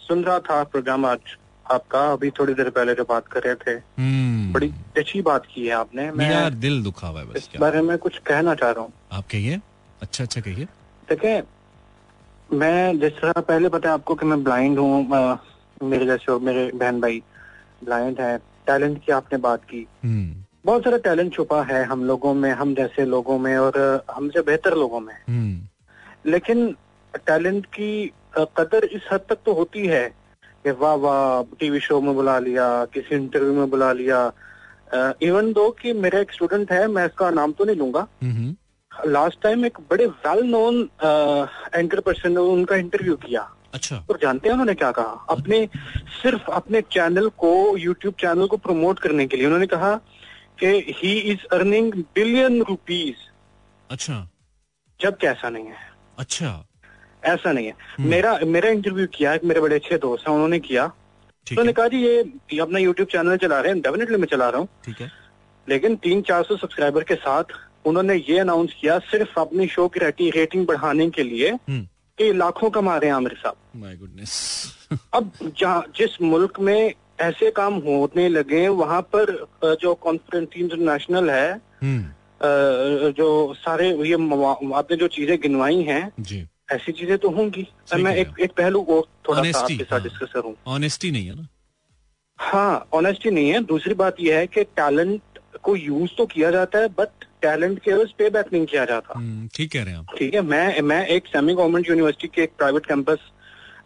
सुन रहा था प्रोग्राम आज। आपका अभी थोड़ी देर पहले जो बात कर रहे थे हम्म। बड़ी अच्छी बात की है आपने मैं मेरा दिल दुखा हुआ है बस इस बारे में कुछ कहना चाह रहा हूँ। आप कहिए अच्छा अच्छा कहिए। देखे मैं जिस तरह पहले पता है आपको कि मैं ब्लाइंड हूँ मेरे जैसे और मेरे बहन भाई ब्लाइंड है टैलेंट की आपने बात की। हम्म। बहुत सारा टैलेंट छुपा है हम लोगों में हम जैसे लोगों में और हमसे बेहतर लोगों में। हम्म। लेकिन टैलेंट की कदर इस हद तक तो होती है कि वाह वाह टीवी शो में बुला लिया किसी इंटरव्यू में बुला लिया। इवन दो कि मेरा एक स्टूडेंट है मैं इसका नाम तो नहीं लूँगा। लास्ट टाइम एक बड़े वेल नोन एंकर पर्सन ने उनका इंटरव्यू किया। अच्छा। और जानते हैं उन्होंने क्या कहा? अपने सिर्फ़ अपने चैनल को यूट्यूब चैनल को प्रमोट करने के लिए उन्होंने कहा कि he is earning billion rupees अच्छा। जबकि ऐसा नहीं है। अच्छा। ऐसा नहीं है। मेरा मेरा इंटरव्यू किया एक मेरे बड़े अच्छे दोस्त हैं उन्होंने किया। उन्होंने कहा जी ये अपना यूट्यूब चैनल चला रहे हैं डेफिनेटली मैं चला रहा हूँ। ठीक है। लेकिन तीन चार सौ सब्सक्राइबर के साथ उन्होंने ये अनाउंस किया सिर्फ़ अपनी शो की रेटिंग रेटिंग बढ़ाने के लिए हम्म। कि लाखों कमा रहे हैं आमिर साहब। माय गुडनेस अब जहाँ जिस मुल्क में ऐसे काम होने लगे वहाँ पर जो कॉन्फ्रेंस इंटरनेशनल है हम्म। जो सारे ये आपने जो चीज़ें गिनवाई हैं जी। ऐसी चीज़ें तो होंगी। मैं एक एक पहलू को थोड़ा सा आपके साथ। डिस्कस करूँ। ऑनेस्टी नहीं है ना? हाँ ऑनेस्टी नहीं है। दूसरी बात यह है कि टैलेंट को यूज़ तो किया जाता है बट टैलेंट के एवज पे बैक नहीं किया जाता। हम्म, ठीक कह रहे हैं आप। ठीक है मैं मैं एक सेमी गवर्नमेंट यूनिवर्सिटी के एक प्राइवेट कैंपस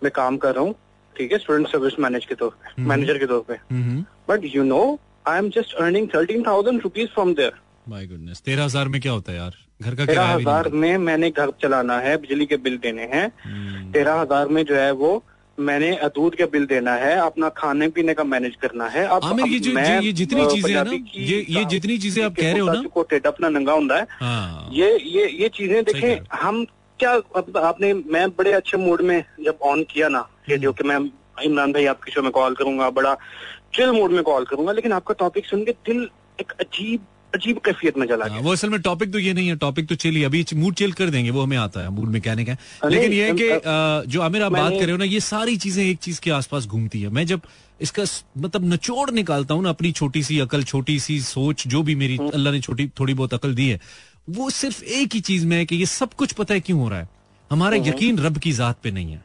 में काम कर रहा हूँ। ठीक है स्टूडेंट सर्विस मैनेज के तौर पे मैनेजर के तौर पे। हम्म but you know I am just earning thirteen thousand rupees from there my goodness तेरह हज़ार में क्या होता है यार? घर का तेरह हज़ार में मैंने घर चलाना है बिजली के बिल देने हैं। हम्म, तेरह हज़ार में जो है वो मैंने दूध का बिल देना है अपना खाने पीने का मैनेज करना है। अब आमिर, ये जो- मैं, ये- ये जितनी चीज़ें हैं ना, ये- ये जितनी चीज़ें आप कह रहे हो ना- चुकोटेड अपना नंगा ਹੁੰਦਾ है। हाँ। ये ये ये चीज़ें देखें हम क्या आपने मैं बड़े अच्छे मूड में जब ऑन किया ना। रेडियो के मैं इमरान भाई आपकी शो में कॉल करूँगा बड़ा चिल मूड में कॉल करूँगा लेकिन आपका टॉपिक सुन के दिल एक अजीब अजीब कैफियत में चला हाँ, गया वो असल में टॉपिक तो ये नहीं है टॉपिक तो चिल ही अभी मूड चिल कर देंगे वो हमें आता है मूड मैकेनिक है। लेकिन ये है कि अ, अ, जो आमिर आप बात कर रहे हो ना ये सारी चीज़ें एक चीज़ के आसपास घूमती है। मैं जब इसका मतलब निचोड़ निकालता हूँ ना अपनी छोटी सी अकल छोटी सी सोच जो भी मेरी हम्म। अल्लाह ने छोटी थोड़ी बहुत अकल दी है वो सिर्फ़ एक ही चीज़ में है कि ये सब कुछ पता है क्यों हो रहा है। हमारा हम्म। यकीन रब की जात पे नहीं है।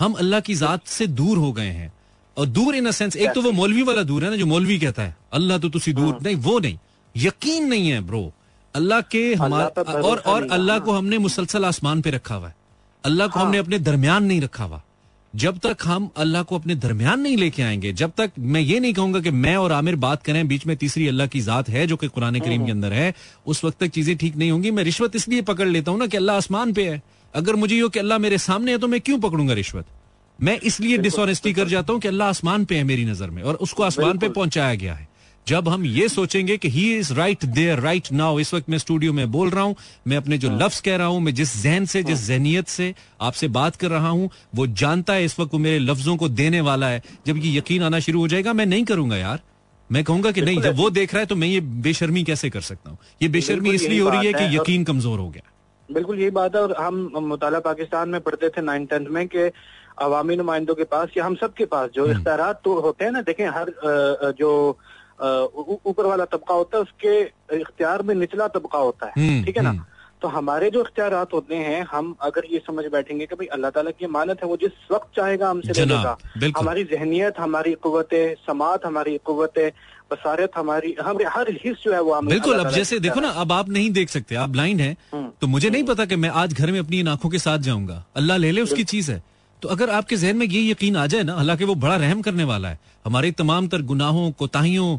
हम अल्लाह की जात से दूर हो गए हैं। और दूर इन सेंस एक तो वो मौलवी वाला दूर है ना जो मौलवी कहता है अल्लाह तो तुसी हाँ। दूर नहीं वो नहीं। यकीन नहीं है ब्रो अल्लाह के हमारे और और अल्लाह को हमने मुसलसल आसमान पे रखा हुआ है। अल्लाह को हमने अपने दरमियान नहीं रखा हुआ। जब तक हम अल्लाह को अपने दरमियान नहीं लेके आएँगे जब तक मैं ये नहीं कहूँगा कि मैं और आमिर बात करें बीच में तीसरी अल्लाह की जात है जो कि कुरान करीम के अंदर है उस वक्त तक चीज़ें ठीक नहीं होंगी। मैं रिश्वत इसलिए पकड़ लेता हूँ ना कि अल्लाह आसमान पे है। अगर मुझे यो कि अल्लाह मेरे सामने है तो मैं क्यों पकड़ूँगा रिश्वत? मैं इसलिए डिसऑनेस्टी कर जाता हूँ कि अल्लाह आसमान पे है मेरी नज़र में और उसको आसमान पे पहुँचाया गया है। जब हम ये सोचेंगे कि he is right there right now इस वक्त मैं स्टूडियो में बोल रहा हूँ मैं अपने जो लफ्ज कह रहा हूँ मैं जिस जहन से जिस जहनीत से आपसे बात कर रहा हूँ वो जानता है इस वक्त वो मेरे लफ्जों को देने वाला है। जब ये यकीन आना शुरू हो जाएगा मैं नहीं करूँगा यार। मैं कहूँगा कि नहीं जब वो देख रहा है तो मैं ये बेशर्मी कैसे कर सकता हूँ? ये बेशर्मी इसलिए हो रही है कि यकीन कमज़ोर हो गया। बिल्कुल यही बात है और हम मुताला पाकिस्तान में पढ़ते थे नाइन टेंथ में कि अवामी नुमाइंदों के पास या हम सब के पास जो इख्तार तो होते हैं ना देखें हर जो ऊपर वाला तबका होता है उसके इख्तियार में निचला तबका होता है। हम्म, ठीक है ना? हम्म। तो हमारे जो इख्तियार होते हैं हम अगर ये समझ बैठेंगे कि भाई अल्लाह ताला की मानत है वो जिस वक्त चाहेगा हमसे ले लेगा। हमारी जहनीत हमारी कुत समात हमारी कुत बसारत हमारी हम हर हिस्स जो है वो हमें बिल्कुल अब जैसे देखो ना अब आप नहीं देख सकते आप ब्लाइंड हैं हम्म। तो मुझे नहीं पता कि मैं आज घर में अपनी इन आँखों के साथ जाऊँगा। अल्लाह ले ले उसकी चीज़ है। तो अगर आपके जहन में ये यकीन आ जाए ना, हालाँकि वो बड़ा रहम करने वाला है, हमारे तमाम तर गुनाहों, कोताहियों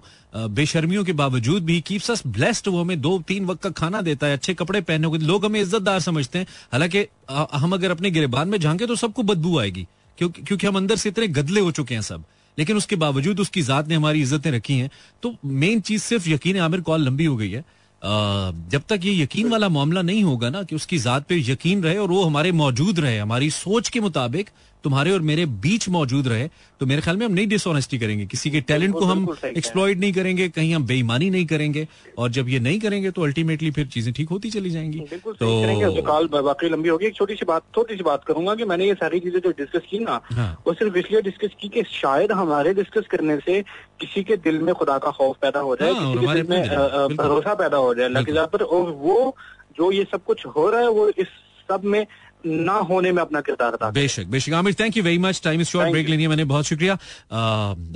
बेशर्मियों के बावजूद भी कीप्स अस ब्लेस्ड वो हमें दो तीन वक्त का खाना देता है, अच्छे कपड़े पहने को, लोग हमें इज्जतदार समझते हैं। हालाँकि हम अगर अपने गिरबान में झांके तो सबको बदबू आएगी क्योंकि क्योंकि हम अंदर से इतने गदले हो चुके हैं सब। लेकिन उसके बावजूद उसकी जात ने हमारी इज्जतें रखी हैं। तो मेन चीज़ सिर्फ़ यकीन आमिर कॉल लंबी हो गई है। जब तक ये यकीन वाला मामला नहीं होगा ना कि उसकी जात पे यकीन रहे और वो हमारे मौजूद रहे, हमारी सोच के मुताबिक तुम्हारे और मेरे बीच मौजूद रहे तो मेरे ख्याल में हम नहीं डिसऑनेस्टी करेंगे किसी के टैलेंट को हम। एक्सप्लॉइट नहीं करेंगे कहीं हम बेईमानी नहीं करेंगे और जब ये नहीं करेंगे तो अल्टीमेटली फिर चीज़ें ठीक होती चली जाएँगी बिल्कुल सही करेंगे तो कॉल वाकई लंबी होगी एक छोटी सी बात छोटी सी बात करूँगा कि मैंने ये सारी चीज़ें जो डिस्कस की ना हाँ। वो सिर्फ़ इसलिए डिस्कस की कि शायद हमारे डिस्कस करने से किसी के दिल में खुदा का खौफ पैदा हो जाए हाँ, किसी के दिल में। भरोसा पैदा हो जाए की पर और वो जो ये सब कुछ हो रहा है वो इस सब में ना होने में अपना किरदार अदा बेशक बेशक। Aamir thank you very much time is short break लेनी है मैंने बहुत शुक्रिया।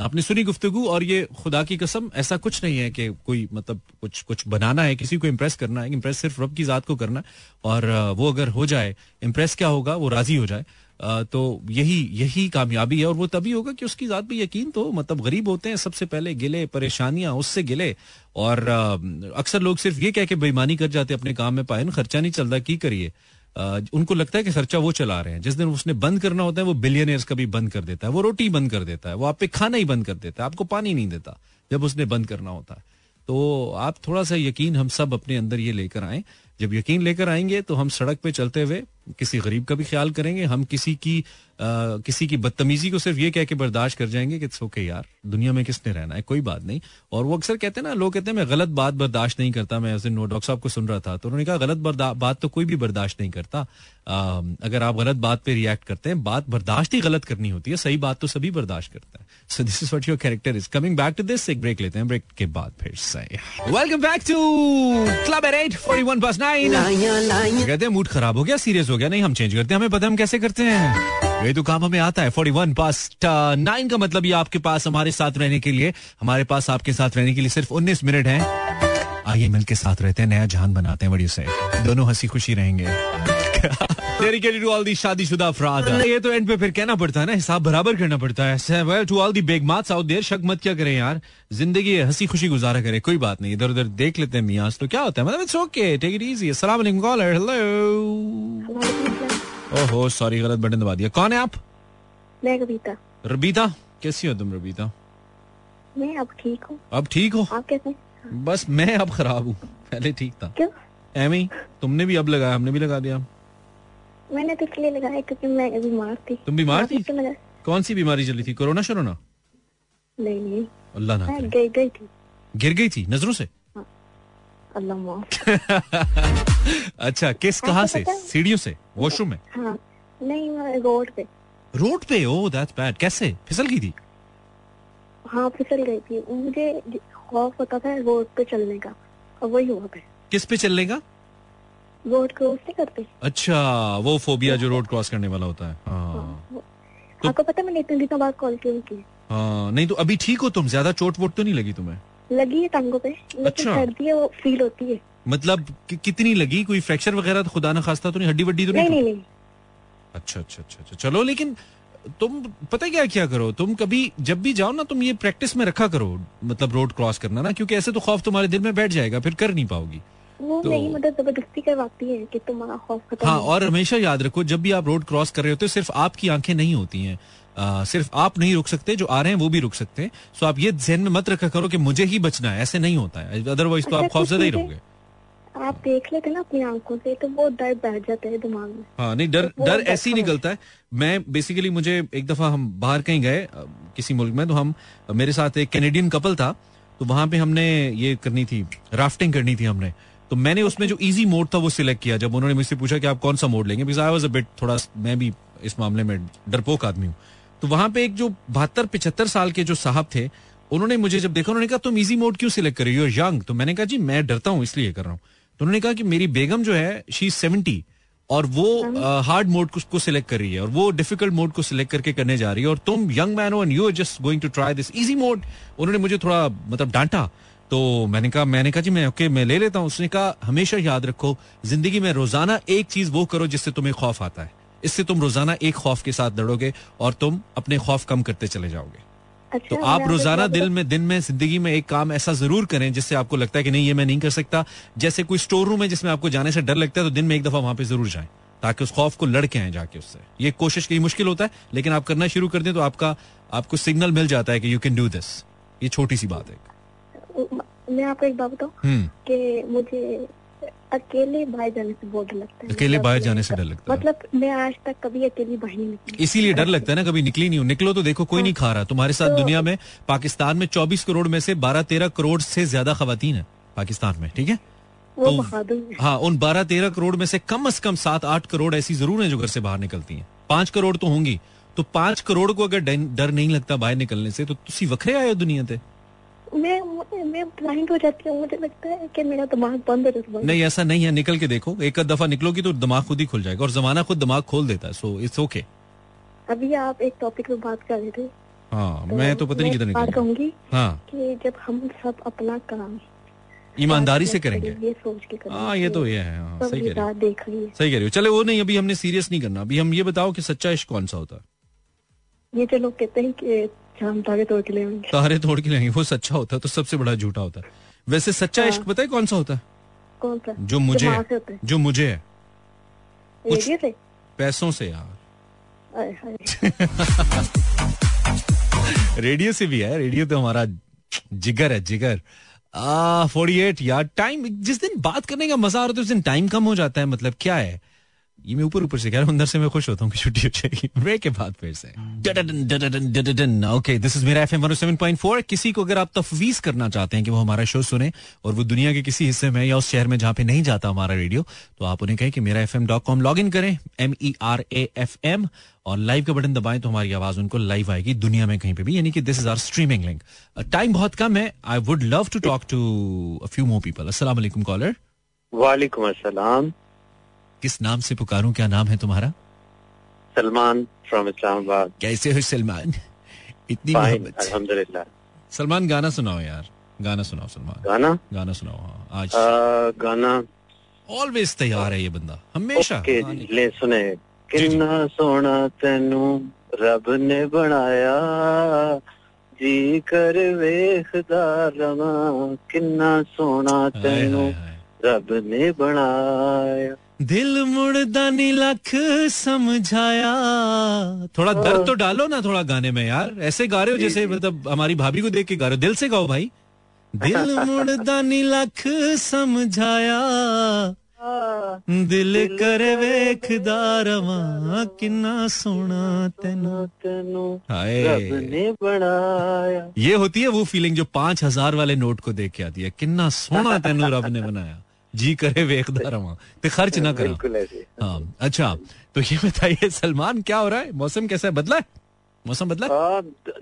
आपने सुनी गुफ्तगू और ये खुदा की कसम ऐसा कुछ नहीं है कि कोई मतलब कुछ कुछ बनाना है किसी को इम्प्रेस करना है। इम्प्रेस सिर्फ़ रब की जात को करना है। और वो अगर हो जाए इम्प्रेस क्या होगा? वो राज़ी हो जाए। तो यही यही कामयाबी है और वो तभी होगा कि उसकी जात पे यकीन तो मतलब गरीब होते हैं सबसे पहले गिले परेशानियाँ उससे गिले। और अक्सर लोग सिर्फ़ ये कह के बेईमानी कर जाते अपने काम में पाए खर्चा नहीं चलता की करिए? उनको लगता है कि खर्चा वो चला रहे हैं। जिस दिन उसने बंद करना होता है, वो बिलियनियर्स का भी बंद कर देता है। वो रोटी बंद कर देता है। वो आप पे खाना ही बंद कर देता है। आपको पानी नहीं देता जब उसने बंद करना होता है। तो आप थोड़ा सा यकीन हम सब अपने अंदर ये लेकर आए। जब यकीन लेकर आएँगे तो हम सड़क पे चलते हुए किसी गरीब का भी ख्याल करेंगे हम किसी की आ, किसी की बदतमीजी को सिर्फ़ ये कह के बर्दाश्त कर जाएँगे कि इट्स ओके यार दुनिया में किसने रहना है कोई बात नहीं। और वो अक्सर कहते हैं ना लोग कहते हैं मैं गलत बात बर्दाश्त नहीं करता मैं उस दिन नो डॉक्टर साहब को सुन रहा था। तो उन्होंने कहा गलत बात तो कोई भी बर्दाश्त नहीं करता। आ, अगर आप गलत बात पे रिएक्ट करते हैं बात बर्दाश्त ही गलत करनी होती है सही बात तो सभी बर्दाश्त करते हैं। So this is what your character is coming back to this एक ब्रेक लेते हैं ब्रेक के बाद फिर से। वेलकम बैक टू क्लब कहते हैं मूड खराब हो गया सीरियस हो गया? नहीं, हम चेंज करते हैं। हमें पता हम कैसे करते हैं? ये तो काम हमें आता है। फोर्टी वन पास नाइन का मतलब ये आपके पास, हमारे साथ रहने के लिए। हमारे पास आपके साथ रहने के लिए सिर्फ़ उन्नीस मिनट है। आइए मिल के साथ रहते हैं, नया जहान बनाते हैं बड़ी से दोनों हँसी खुशी रहेंगे। Dedicated to all the शादीशुदा अफराद ये तो एंड पे फिर कहना पड़ता है ना हिसाब बराबर करना पड़ता है। Well to all the big marks out there शक मत क्या करें यार। ज़िंदगी हँसी खुशी गुजारा करें कोई बात नहीं। इधर उधर देख लेते हैं मियाँ तो क्या होता है? मतलब it's okay take it easy अस्सलाम वालेकुम कॉलर हेलो ओहो सॉरी गलत बटन दबा दिया। कौन है आप? मैं कविता रबीता? कैसी हो तुम रबीता? मैं अब ठीक हूँ। अब ठीक हो? आप कैसे बस मैं अब खराब हूँ। पहले ठीक था। क्यों? एम तुमने भी अब लगाया हमने भी लगा दिया। मैंने तो इसलिए लगाया क्योंकि मैं बीमार थी। तुम बीमार थी? कौन सी बीमारी चली थी? कोरोना शरोना? नहीं नहीं। अल्लाह ना गई गई थी। गिर गई थी? नज़रों से? अल्लाह माफ़। अच्छा किस कहाँ से? सीढ़ियों से? वॉशरूम में? हाँ। नहीं रोड पे। रोड पे? ओ दैट्स बैड कैसे? फिसल गई थी? हाँ फिसल गई थी। मुझे खौफ होता था रोड पे चलने का। और वही हुआ किस पे चलने का? रोड क्रॉस नहीं करते। अच्छा वो फोबिया जो रोड क्रॉस करने वाला होता है। हाँ तो- आपको पता मैंने इतने दिनों बाद कॉल क्यों की हाँ नहीं तो अभी ठीक हो तुम? ज़्यादा चोट वोट तो नहीं लगी तुम्हें? लगी है टांगों पे अच्छा। सर्दी है वो फील होती है। मतलब कि, कितनी लगी? कोई फ्रैक्चर वगैरह तो खुदा ना खास्ता तो नहीं? हड्डी वड्डी तो नहीं नहीं नहीं अच्छा अच्छा अच्छा अच्छा। चलो लेकिन तुम पता क्या क्या करो? तुम कभी जब भी जाओ ना तुम ये प्रैक्टिस में रखा करो मतलब रोड क्रॉस करना ना क्योंकि ऐसे तो खौफ तुम्हारे दिल में बैठ जाएगा फिर कर नहीं पाओगी। वो तो- नहीं मतलब ज़बरदस्ती करवाती है कि तुम्हारा खौफ खत्म हाँ और हमेशा याद रखो जब भी आप रोड क्रॉस कर रहे होते हो सिर्फ़ आपकी आँखें नहीं होती हैं। आ, सिर्फ़ आप नहीं रुक सकते जो आ रहे हैं वो भी रुक सकते हैं। सो आप ये जहन में मत रखा करो कि मुझे ही बचना है ऐसे नहीं होता है। अदरवाइज़ तो आप अच्छा, खौफजदा ही तो रहोगे। आप देख लेते ना अपनी आँखों से तो वो डर बैठ जाता है दिमाग में। हाँ नहीं डर डर ऐसे ही निकलता है। मैं बेसिकली मुझे एक दफ़ा हम बाहर कहीं गए किसी मुल्क में तो हम मेरे साथ एक कैनेडियन कपल था तो वहाँ पे हमने ये करनी थी राफ्टिंग करनी थी हमने। तो मैंने उसमें जो इजी मोड था वो सिलेक्ट किया जब उन्होंने मुझसे पूछा कि आप कौन सा मोड लेंगे because I was a bit थोड़ा मैं भी इस मामले में डरपोक आदमी हूँ। तो वहाँ पे एक जो बहत्तर पिछहत्तर साल के जो साहब थे उन्होंने मुझे जब देखा उन्होंने कहा तुम इजी मोड क्यों सिलेक्ट कर रही हो? यंग तो मैंने कहा जी मैं डरता हूँ इसलिए कर रहा हूँ। तो उन्होंने कहा कि मेरी बेगम जो है शी सेवेंटी और वो हार्ड मोड को सिलेक्ट कर रही है और वो डिफ़िकल्ट मोड को सिलेक्ट करके करने जा रही है और तुम यंग मैन हो and you are just going to try this easy mode उन्होंने मुझे थोड़ा मतलब डांटा तो मैंने कहा मैंने कहा जी मैं ओके मैं ले लेता हूँ। उसने कहा हमेशा याद रखो ज़िंदगी में रोज़ाना एक चीज़ वो करो जिससे तुम्हें खौफ आता है। इससे तुम रोज़ाना एक खौफ के साथ लड़ोगे और तुम अपने खौफ कम करते चले जाओगे। अच्छा तो आप रोज़ाना दिल में दिन में ज़िंदगी में एक काम ऐसा ज़रूर करें जिससे आपको लगता है कि नहीं ये मैं नहीं कर सकता। जैसे कोई स्टोर रूम है जिसमें आपको जाने से डर लगता है तो दिन में एक दफ़ा वहाँ पे ज़रूर जाएँ ताकि उस खौफ को लड़के आए जाके उससे। ये कोशिश की मुश्किल होता है लेकिन आप करना शुरू कर दें तो आपका आपको सिग्नल मिल जाता है कि यू कैन डू दिस ये छोटी सी बात है? मैं आपको एक बात बताऊँ हम्म। कि मुझे अकेले बाहर जाने से बहुत डर लगता है। अकेले मतलब बाहर जाने से डर लगता है। मतलब मैं आज तक कभी अकेली बाहर नहीं निकली। इसीलिए डर लगता है ना कभी निकली नहीं हो। निकलो तो देखो कोई हाँ। नहीं खा रहा। तुम्हारे साथ तो- दुनिया में पाकिस्तान में 24 करोड़ में से 12 13 करोड़ से ज़्यादा खवातीन है पाकिस्तान में ठीक है? तो- हाँ। उन 12 13 करोड़ में से कम से कम सात आठ करोड़ ऐसी ज़रूर है जो घर से बाहर निकलती है। पाँच करोड़ तो होंगी। तो पाँच करोड़ को अगर डर नहीं लगता बाहर निकलने से तो तुसी वखरे आए हो दुनिया ते। मैं मैं- ब्लाइंड हो जाती हूँ मुझे लगता है कि मेरा दिमाग बंद हो जाता है। नहीं ऐसा नहीं है निकल के देखो। एक आध दफ़ा निकलोगी तो दिमाग खुद ही खुल जाएगा और जमाना खुद दिमाग खोल देता है सो इट्स ओके अभी आप एक टॉपिक पे बात कर रहे थे। हाँ तो मैं तो पता नहीं किधर बात निकल कहूँगी हाँ। कि जब हम सब अपना काम ईमानदारी से करेंगे। ये सोच के हाँ ये तो ये है हाँ, सही कह रहे हो। सही कह रही हो। चलो वो नहीं अभी हमने सीरियस नहीं करना। अभी हम ये बताओ कि सच्चा इश्क कौन सा होता? है ये जो लोग कहते हैं कि हम तारे तोड़ के ले तारे तोड़ के लेंगे वो सच्चा होता है तो सबसे बड़ा झूठा होता है। वैसे सच्चा इश्क पता है कौन सा होता है? कौन सा? जो मुझे है है। जो मुझे है। कुछ- से? पैसों से यार। रेडियो से भी है रेडियो तो हमारा जिगर है जिगर। फोर्टी एट यार टाइम जिस दिन बात करने का मज़ा आ रहा है उस दिन टाइम कम हो जाता है मतलब क्या है? ये मैं ऊपर ऊपर से कह रहा हूँ, अंदर से मैं खुश होता हूँ कि छुट्टी हो जाएगी। ब्रेक के बाद फिर से। ओके दिस इज़ मेरा एफएम 107.4 किसी को अगर आप तफवीज करना चाहते हैं कि वो हमारा शो सुने और वो दुनिया के किसी हिस्से में या उस शहर में जहाँ पे नहीं जाता हमारा रेडियो तो आप उन्हें कहें कि मेरा FM dot com log in करें M E R A F M और लाइव का बटन दबाएँ तो हमारी आवाज़ उनको लाइव आएगी दुनिया में कहीं पे भी। यानी कि this is our streaming link time बहुत कम है। I would love to talk to few more people वालेकुम कॉलर वालेकुम अस्सलाम। किस नाम से पुकारूं? क्या नाम है तुम्हारा? सलमान फ्रॉम इस्लामाबाद। कैसे हो सलमान? इतनी अल्हम्दुलिल्लाह। सलमान गाना सुनाओ यार। गाना सुनाओ सलमान। गाना? गाना सुनाओ हाँ। आज। आ, गाना। ऑलवेज तैयार है ये बंदा। हमेशा। ओके ले सुने। किन्ना सोना तेनू रब ने बनाया। जी कर वेखदा रवा। किन्ना सोना तेनू। रब ने बनाया। दिल मुड़दा नी लख समझाया। थोड़ा दर्द तो डालो ना थोड़ा गाने में यार। ऐसे गा रहे हो जैसे मतलब हमारी भाभी को देख के गा रहे हो। दिल से गाओ भाई। दिल मुड़दा नी लख समझाया। दिल कर वेखदा रवा किन्ना सोना तेनू। तेनू। हाय। रब ने बनाया। ये होती है वो फीलिंग जो पाँच हज़ार वाले नोट को देख के आती है। किन्ना सोना तेनू रब ने बनाया। जी करे वेखदा रवा ते खर्च ना करा। हाँ। अच्छा तो ये बताइए सलमान क्या हो रहा है? मौसम कैसा है? बदला है? मौसम बदला है? हाँ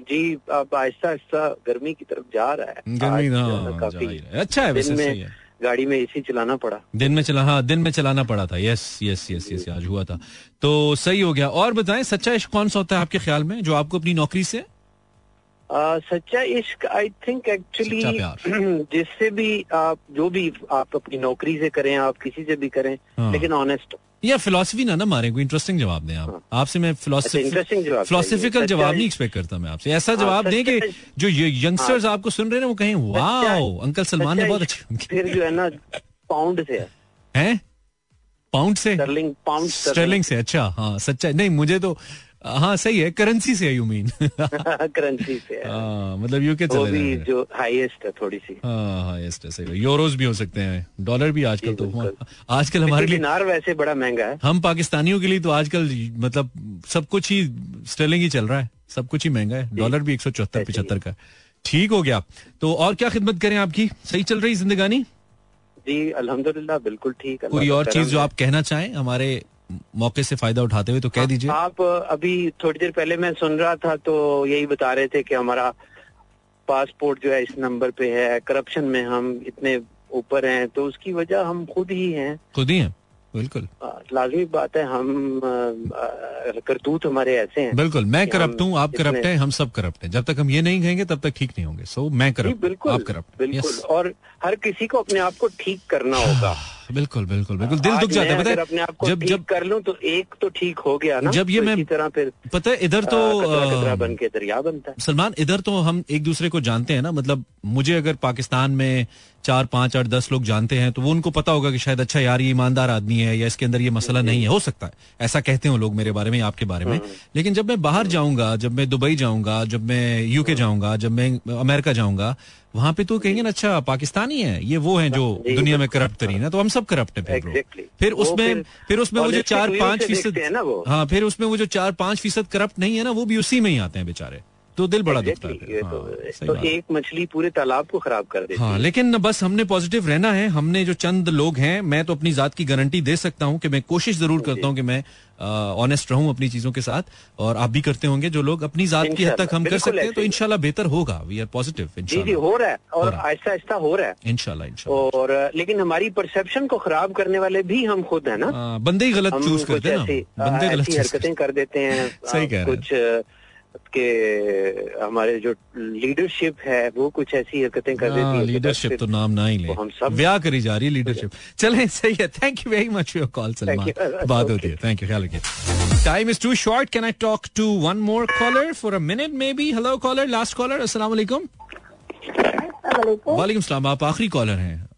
जी अब आहिस्ता आहिस्ता गर्मी की तरफ़ जा रहा है। गर्मी हाँ, जा काफ़ी ही। अच्छा है वैसे दिन सही में है। गाड़ी में एसी चलाना पड़ा। दिन में चला हाँ दिन में चलाना पड़ा था। यस यस यस यस आज हुआ था। तो सही हो गया। और बताएँ सच्चा इश्क कौन सा होता है आपके ख्याल में जो आपको अपनी नौकरी से आ, सच्चा इश्क आई थिंक एक्चुअली जिससे भी आप जो भी आप अपनी नौकरी से करें आप किसी से भी करें हाँ। लेकिन ऑनेस्ट या फिलोसफी ना ना मारे कोई इंटरेस्टिंग जवाब दें आप। आपसे मैं अच्छा, जवाब फिलोसफिकल जवाब नहीं एक्सपेक्ट करता मैं आपसे। ऐसा हाँ, जवाब दें कि जो यंगस्टर्स आपको सुन रहे हैं वो कहें वाओ अंकल सलमान ने बहुत अच्छा फिर जो है ना पाउंड से है। पाउंड से? स्टर्लिंग पाउंड स्टर्लिंग से अच्छा हाँ सच्चा नहीं मुझे तो हाँ सही है करेंसी से यू मीन करेंसी से है। मतलब यूके चले भी जो हाईएस्ट है थोड़ी सी। हाँ हाँ yes, सही है यूरोज भी हो सकते हैं। डॉलर भी आजकल तो आजकल हमारे लिए दिनार वैसे बड़ा महँगा है। हम पाकिस्तानियों के लिए तो आजकल मतलब सब कुछ ही स्टर्लिंग ही चल रहा है। सब कुछ ही महँगा है। डॉलर भी एक सौ चौहत्तर पिछहत्तर का। ठीक हो गया। तो और क्या खिदमत करें आपकी? सही चल रही जिंदगानी? जी अल्हम्दुलिल्लाह बिल्कुल ठीक कोई और चीज़ जो आप कहना चाहें? हमारे मौके से फ़ायदा उठाते हुए तो कह दीजिए। आप अभी थोड़ी देर पहले मैं सुन रहा था तो यही बता रहे थे कि हमारा पासपोर्ट जो है इस नंबर पे है करप्शन में हम इतने ऊपर हैं तो उसकी वजह हम खुद ही हैं। खुद ही हैं? बिल्कुल। लाजमी बात है हम करतूत हमारे ऐसे हैं बिल्कुल मैं करप्ट हूँ आप करप्ट हैं हम सब करप्ट हैं। जब तक हम ये नहीं कहेंगे तब तक ठीक नहीं होंगे। सो मैं करप्ट बिल्कुल आप करप्ट बिल्कुल। और हर किसी को अपने आप को ठीक करना होगा। बिल्कुल बिल्कुल बिल्कुल। दिल दुख जाता है पता है अपने आप को जब जब कर लूँ तो एक तो ठीक हो गया ना जब ये तो मैं- तरह फिर पता है इधर तो बन के दरिया बनता है। सलमान इधर तो हम एक दूसरे को जानते हैं ना मतलब मुझे अगर पाकिस्तान में चार पाँच आठ दस लोग जानते हैं तो वो उनको पता होगा कि शायद अच्छा यार ये ईमानदार आदमी है या इसके अंदर ये मसला नहीं है। हो सकता है। ऐसा कहते हो लोग मेरे बारे में आपके बारे में। लेकिन जब मैं बाहर जाऊँगा जब मैं दुबई जाऊँगा जब मैं यूके जाऊँगा जब मैं अमेरिका जाऊँगा वहाँ पे तो कहेंगे ना अच्छा पाकिस्तानी है ये वो है जो दुनिया में करप्ट तरीन है तो हम सब करप्ट है फिर। Exactly. फिर उसमें फिर उसमें वो जो चार पाँच फ़ीसद। हाँ फिर उसमें वो जो चार पाँच फ़ीसद करप्ट नहीं है ना वो भी उसी में ही आते हैं बेचारे। तो दिल बड़ा दुखता है। ये हाँ, तो, तो एक मछली पूरे तालाब को खराब कर देती हाँ है। लेकिन बस हमने पॉजिटिव रहना है। हमने जो चंद लोग हैं मैं तो अपनी जात की गारंटी दे सकता हूँ कि मैं कोशिश ज़रूर करता हूँ कि मैं ऑनेस्ट रहूँ अपनी चीज़ों के साथ और आप भी करते होंगे। जो लोग अपनी जात की हद तक हम कर सकते हैं तो इनशाला बेहतर होगा। वी आर पॉजिटिव हो रहा है और। आहिस्ता आहिस्ता हो रहा है। इनशाला इनशाला और लेकिन हमारी परसेप्शन को खराब करने वाले भी हम खुद है ना। हाँ, बंदे ही गलत चूज़ करते हैं बंदे गलत हरकतें कर देते हैं सही कह रहे हैं। कुछ के हमारे जो लीडरशिप है वो कुछ ऐसी हरकतें कर देती है लीडरशिप फिर तो नाम ना ही ले। हम सब- ब्याह करी जा रही है लीडरशिप चलें सही है। Thank you very much for your call Salman बात होती है। थैंक यू ख्याल रखिए। Time is too short can I talk to one more caller for a minute maybe hello caller last caller अस्सलाम वालेकुम अस्सलाम वालेकुम सलाम आप आखिरी कॉलर हैं।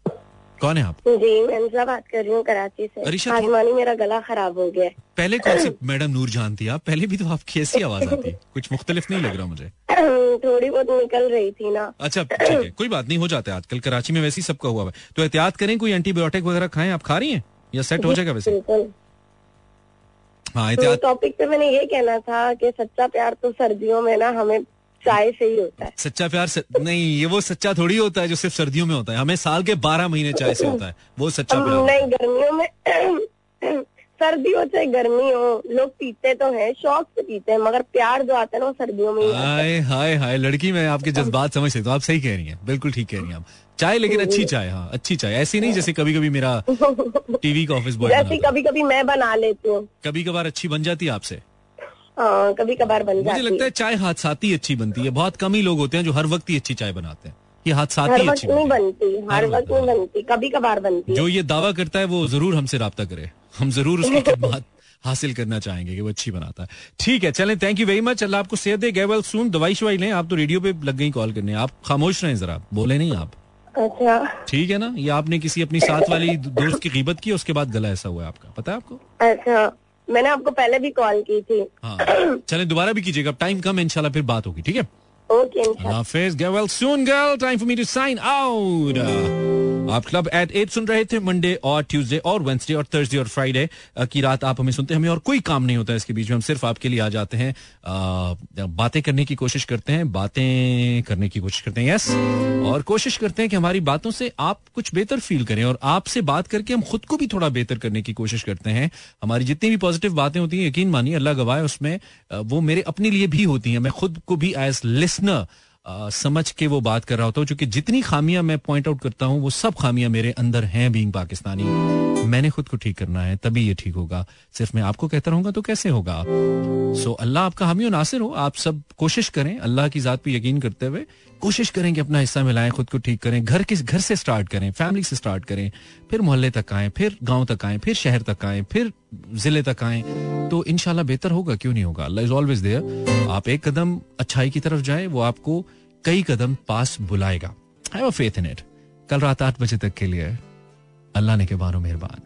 कौन है आप? जी मैं बात कर रही हूँ कराची से। अरीशा, आज मानी मेरा गला खराब हो गया है। पहले कौन सी मैडम नूर जान थी आप? पहले भी तो आपकी ऐसी आवाज़ आती है। कुछ मुख्तलिफ़ नहीं लग रहा मुझे। थोड़ी बहुत निकल रही थी ना। अच्छा ठीक है कोई बात नहीं हो जाता है आजकल। कराची में वैसे ही सबका हुआ है। तो एहतियात करें कोई एंटीबायोटिक वगैरह खाएँ? आप खा रही हैं? या सेट हो जाएगा वैसे? हाँ तो एहतियात टॉपिक पे मैंने ये कहना था कि सच्चा प्यार तो सर्दियों में ना हमें चाय से ही होता है। सच्चा प्यार स... नहीं ये वो सच्चा थोड़ी होता है जो सिर्फ़ सर्दियों में होता है। हमें साल के बारह महीने चाय से होता है। वो सच्चा प्यार नहीं गर्मियों में सर्दी हो चाहे गर्मी हो लोग पीते तो हैं शौक से पीते हैं मगर प्यार जो आता है ना वो सर्दियों में ही है। हाय हाय हाय लड़की मैं आपके जज्बात समझ सकता हूँ आप सही कह रही हैं बिल्कुल ठीक कह रही हैं आप। चाय लेकिन अच्छी चाय हाँ अच्छी चाय ऐसी नहीं जैसे कभी कभी मेरा टीवी का ऑफ़िस बॉय जैसे कभी कभी मैं बना लेती हूँ। कभी कभार अच्छी बन जाती है आपसे? हाँ कभी कभार बन मुझे लगता है। है चाय हादसाती ही अच्छी बनती है बहुत कम ही लोग होते हैं जो हर वक्त ही अच्छी चाय बनाते हैं ये हादसाती हर ही अच्छी बनती है। हर वक्त नहीं बनती कभी कभार बनती जो ये दावा करता है वो ज़रूर हमसे रहा करे। हम ज़रूर उसकी खिदमत हासिल करना चाहेंगे कि वो अच्छी बनाता है। ठीक है चलें थैंक यू वेरी मच अल्लाह आपको सेहत दे गए वेल सुन दवाई शवाई लें। आप तो रेडियो पे लग गई कॉल करने। आप खामोश रहें जरा। बोले नहीं आप। अच्छा। ठीक है ना? ये आपने किसी अपनी साथ वाली दोस्त की कीमत की उसके बाद गला ऐसा हुआ है आपका। पता है आपको? अच्छा। मैंने आपको पहले भी कॉल की थी। हाँ। चलें दोबारा भी कीजिएगा। टाइम कम इंशाल्लाह फिर बात होगी ठीक है? Okay. Get well soon, girl. Time for me to sign out. आप क्लब एट एट सुन रहे थे मंडे और ट्यूसडे और वेंसडे और थर्सडे और फ्राइडे की रात आप हमें सुनते हैं। हमें और कोई काम नहीं होता है इसके बीच में। हम सिर्फ़ आपके लिए आ जाते हैं। बातें करने की कोशिश करते हैं। बातें करने की कोशिश करते हैं। यस और कोशिश करते हैं कि हमारी बातों से आप कुछ बेहतर फील करें और आपसे बात करके हम खुद को भी थोड़ा बेहतर करने की कोशिश करते हैं। हमारी जितनी भी पॉजिटिव बातें होती हैं, यकीन मानिए, अल्लाह गवाह उसमें वो मेरे अपने लिए भी होती हैं। मैं खुद को भी एज लिसनर समझ के वो बात कर रहा होता हूँ चूँकि जितनी खामियाँ मैं पॉइंट आउट करता हूँ, वो सब खामियाँ मेरे अंदर हैं बींग पाकिस्तानी मैंने खुद को ठीक करना है, तभी ये ठीक होगा। सिर्फ़ मैं आपको कहता रहूँगा तो कैसे होगा? सो अल्लाह आपका हामी नासिर हो। आप सब कोशिश करें अल्लाह की जात पे यकीन करते हुए कोशिश करें कि अपना हिस्सा मिलाएँ, खुद को ठीक करें, घर के घर से स्टार्ट करें फैमिली से स्टार्ट करें, फिर मोहल्ले तक आए, फिर गाँव तक आए, फिर शहर तक आए, फिर ज़िले तक आए तो इनशाला बेहतर होगा, क्यों नहीं होगा? अल्लाह इज़ ऑलवेज देयर आप एक कदम अच्छाई की तरफ़ जाएँ, वो आपको कई कदम पास बुलाएगा। फेथ इन इट कल रात आठ बजे तक के लिए अल्लाह ने के बारो मेहरबान।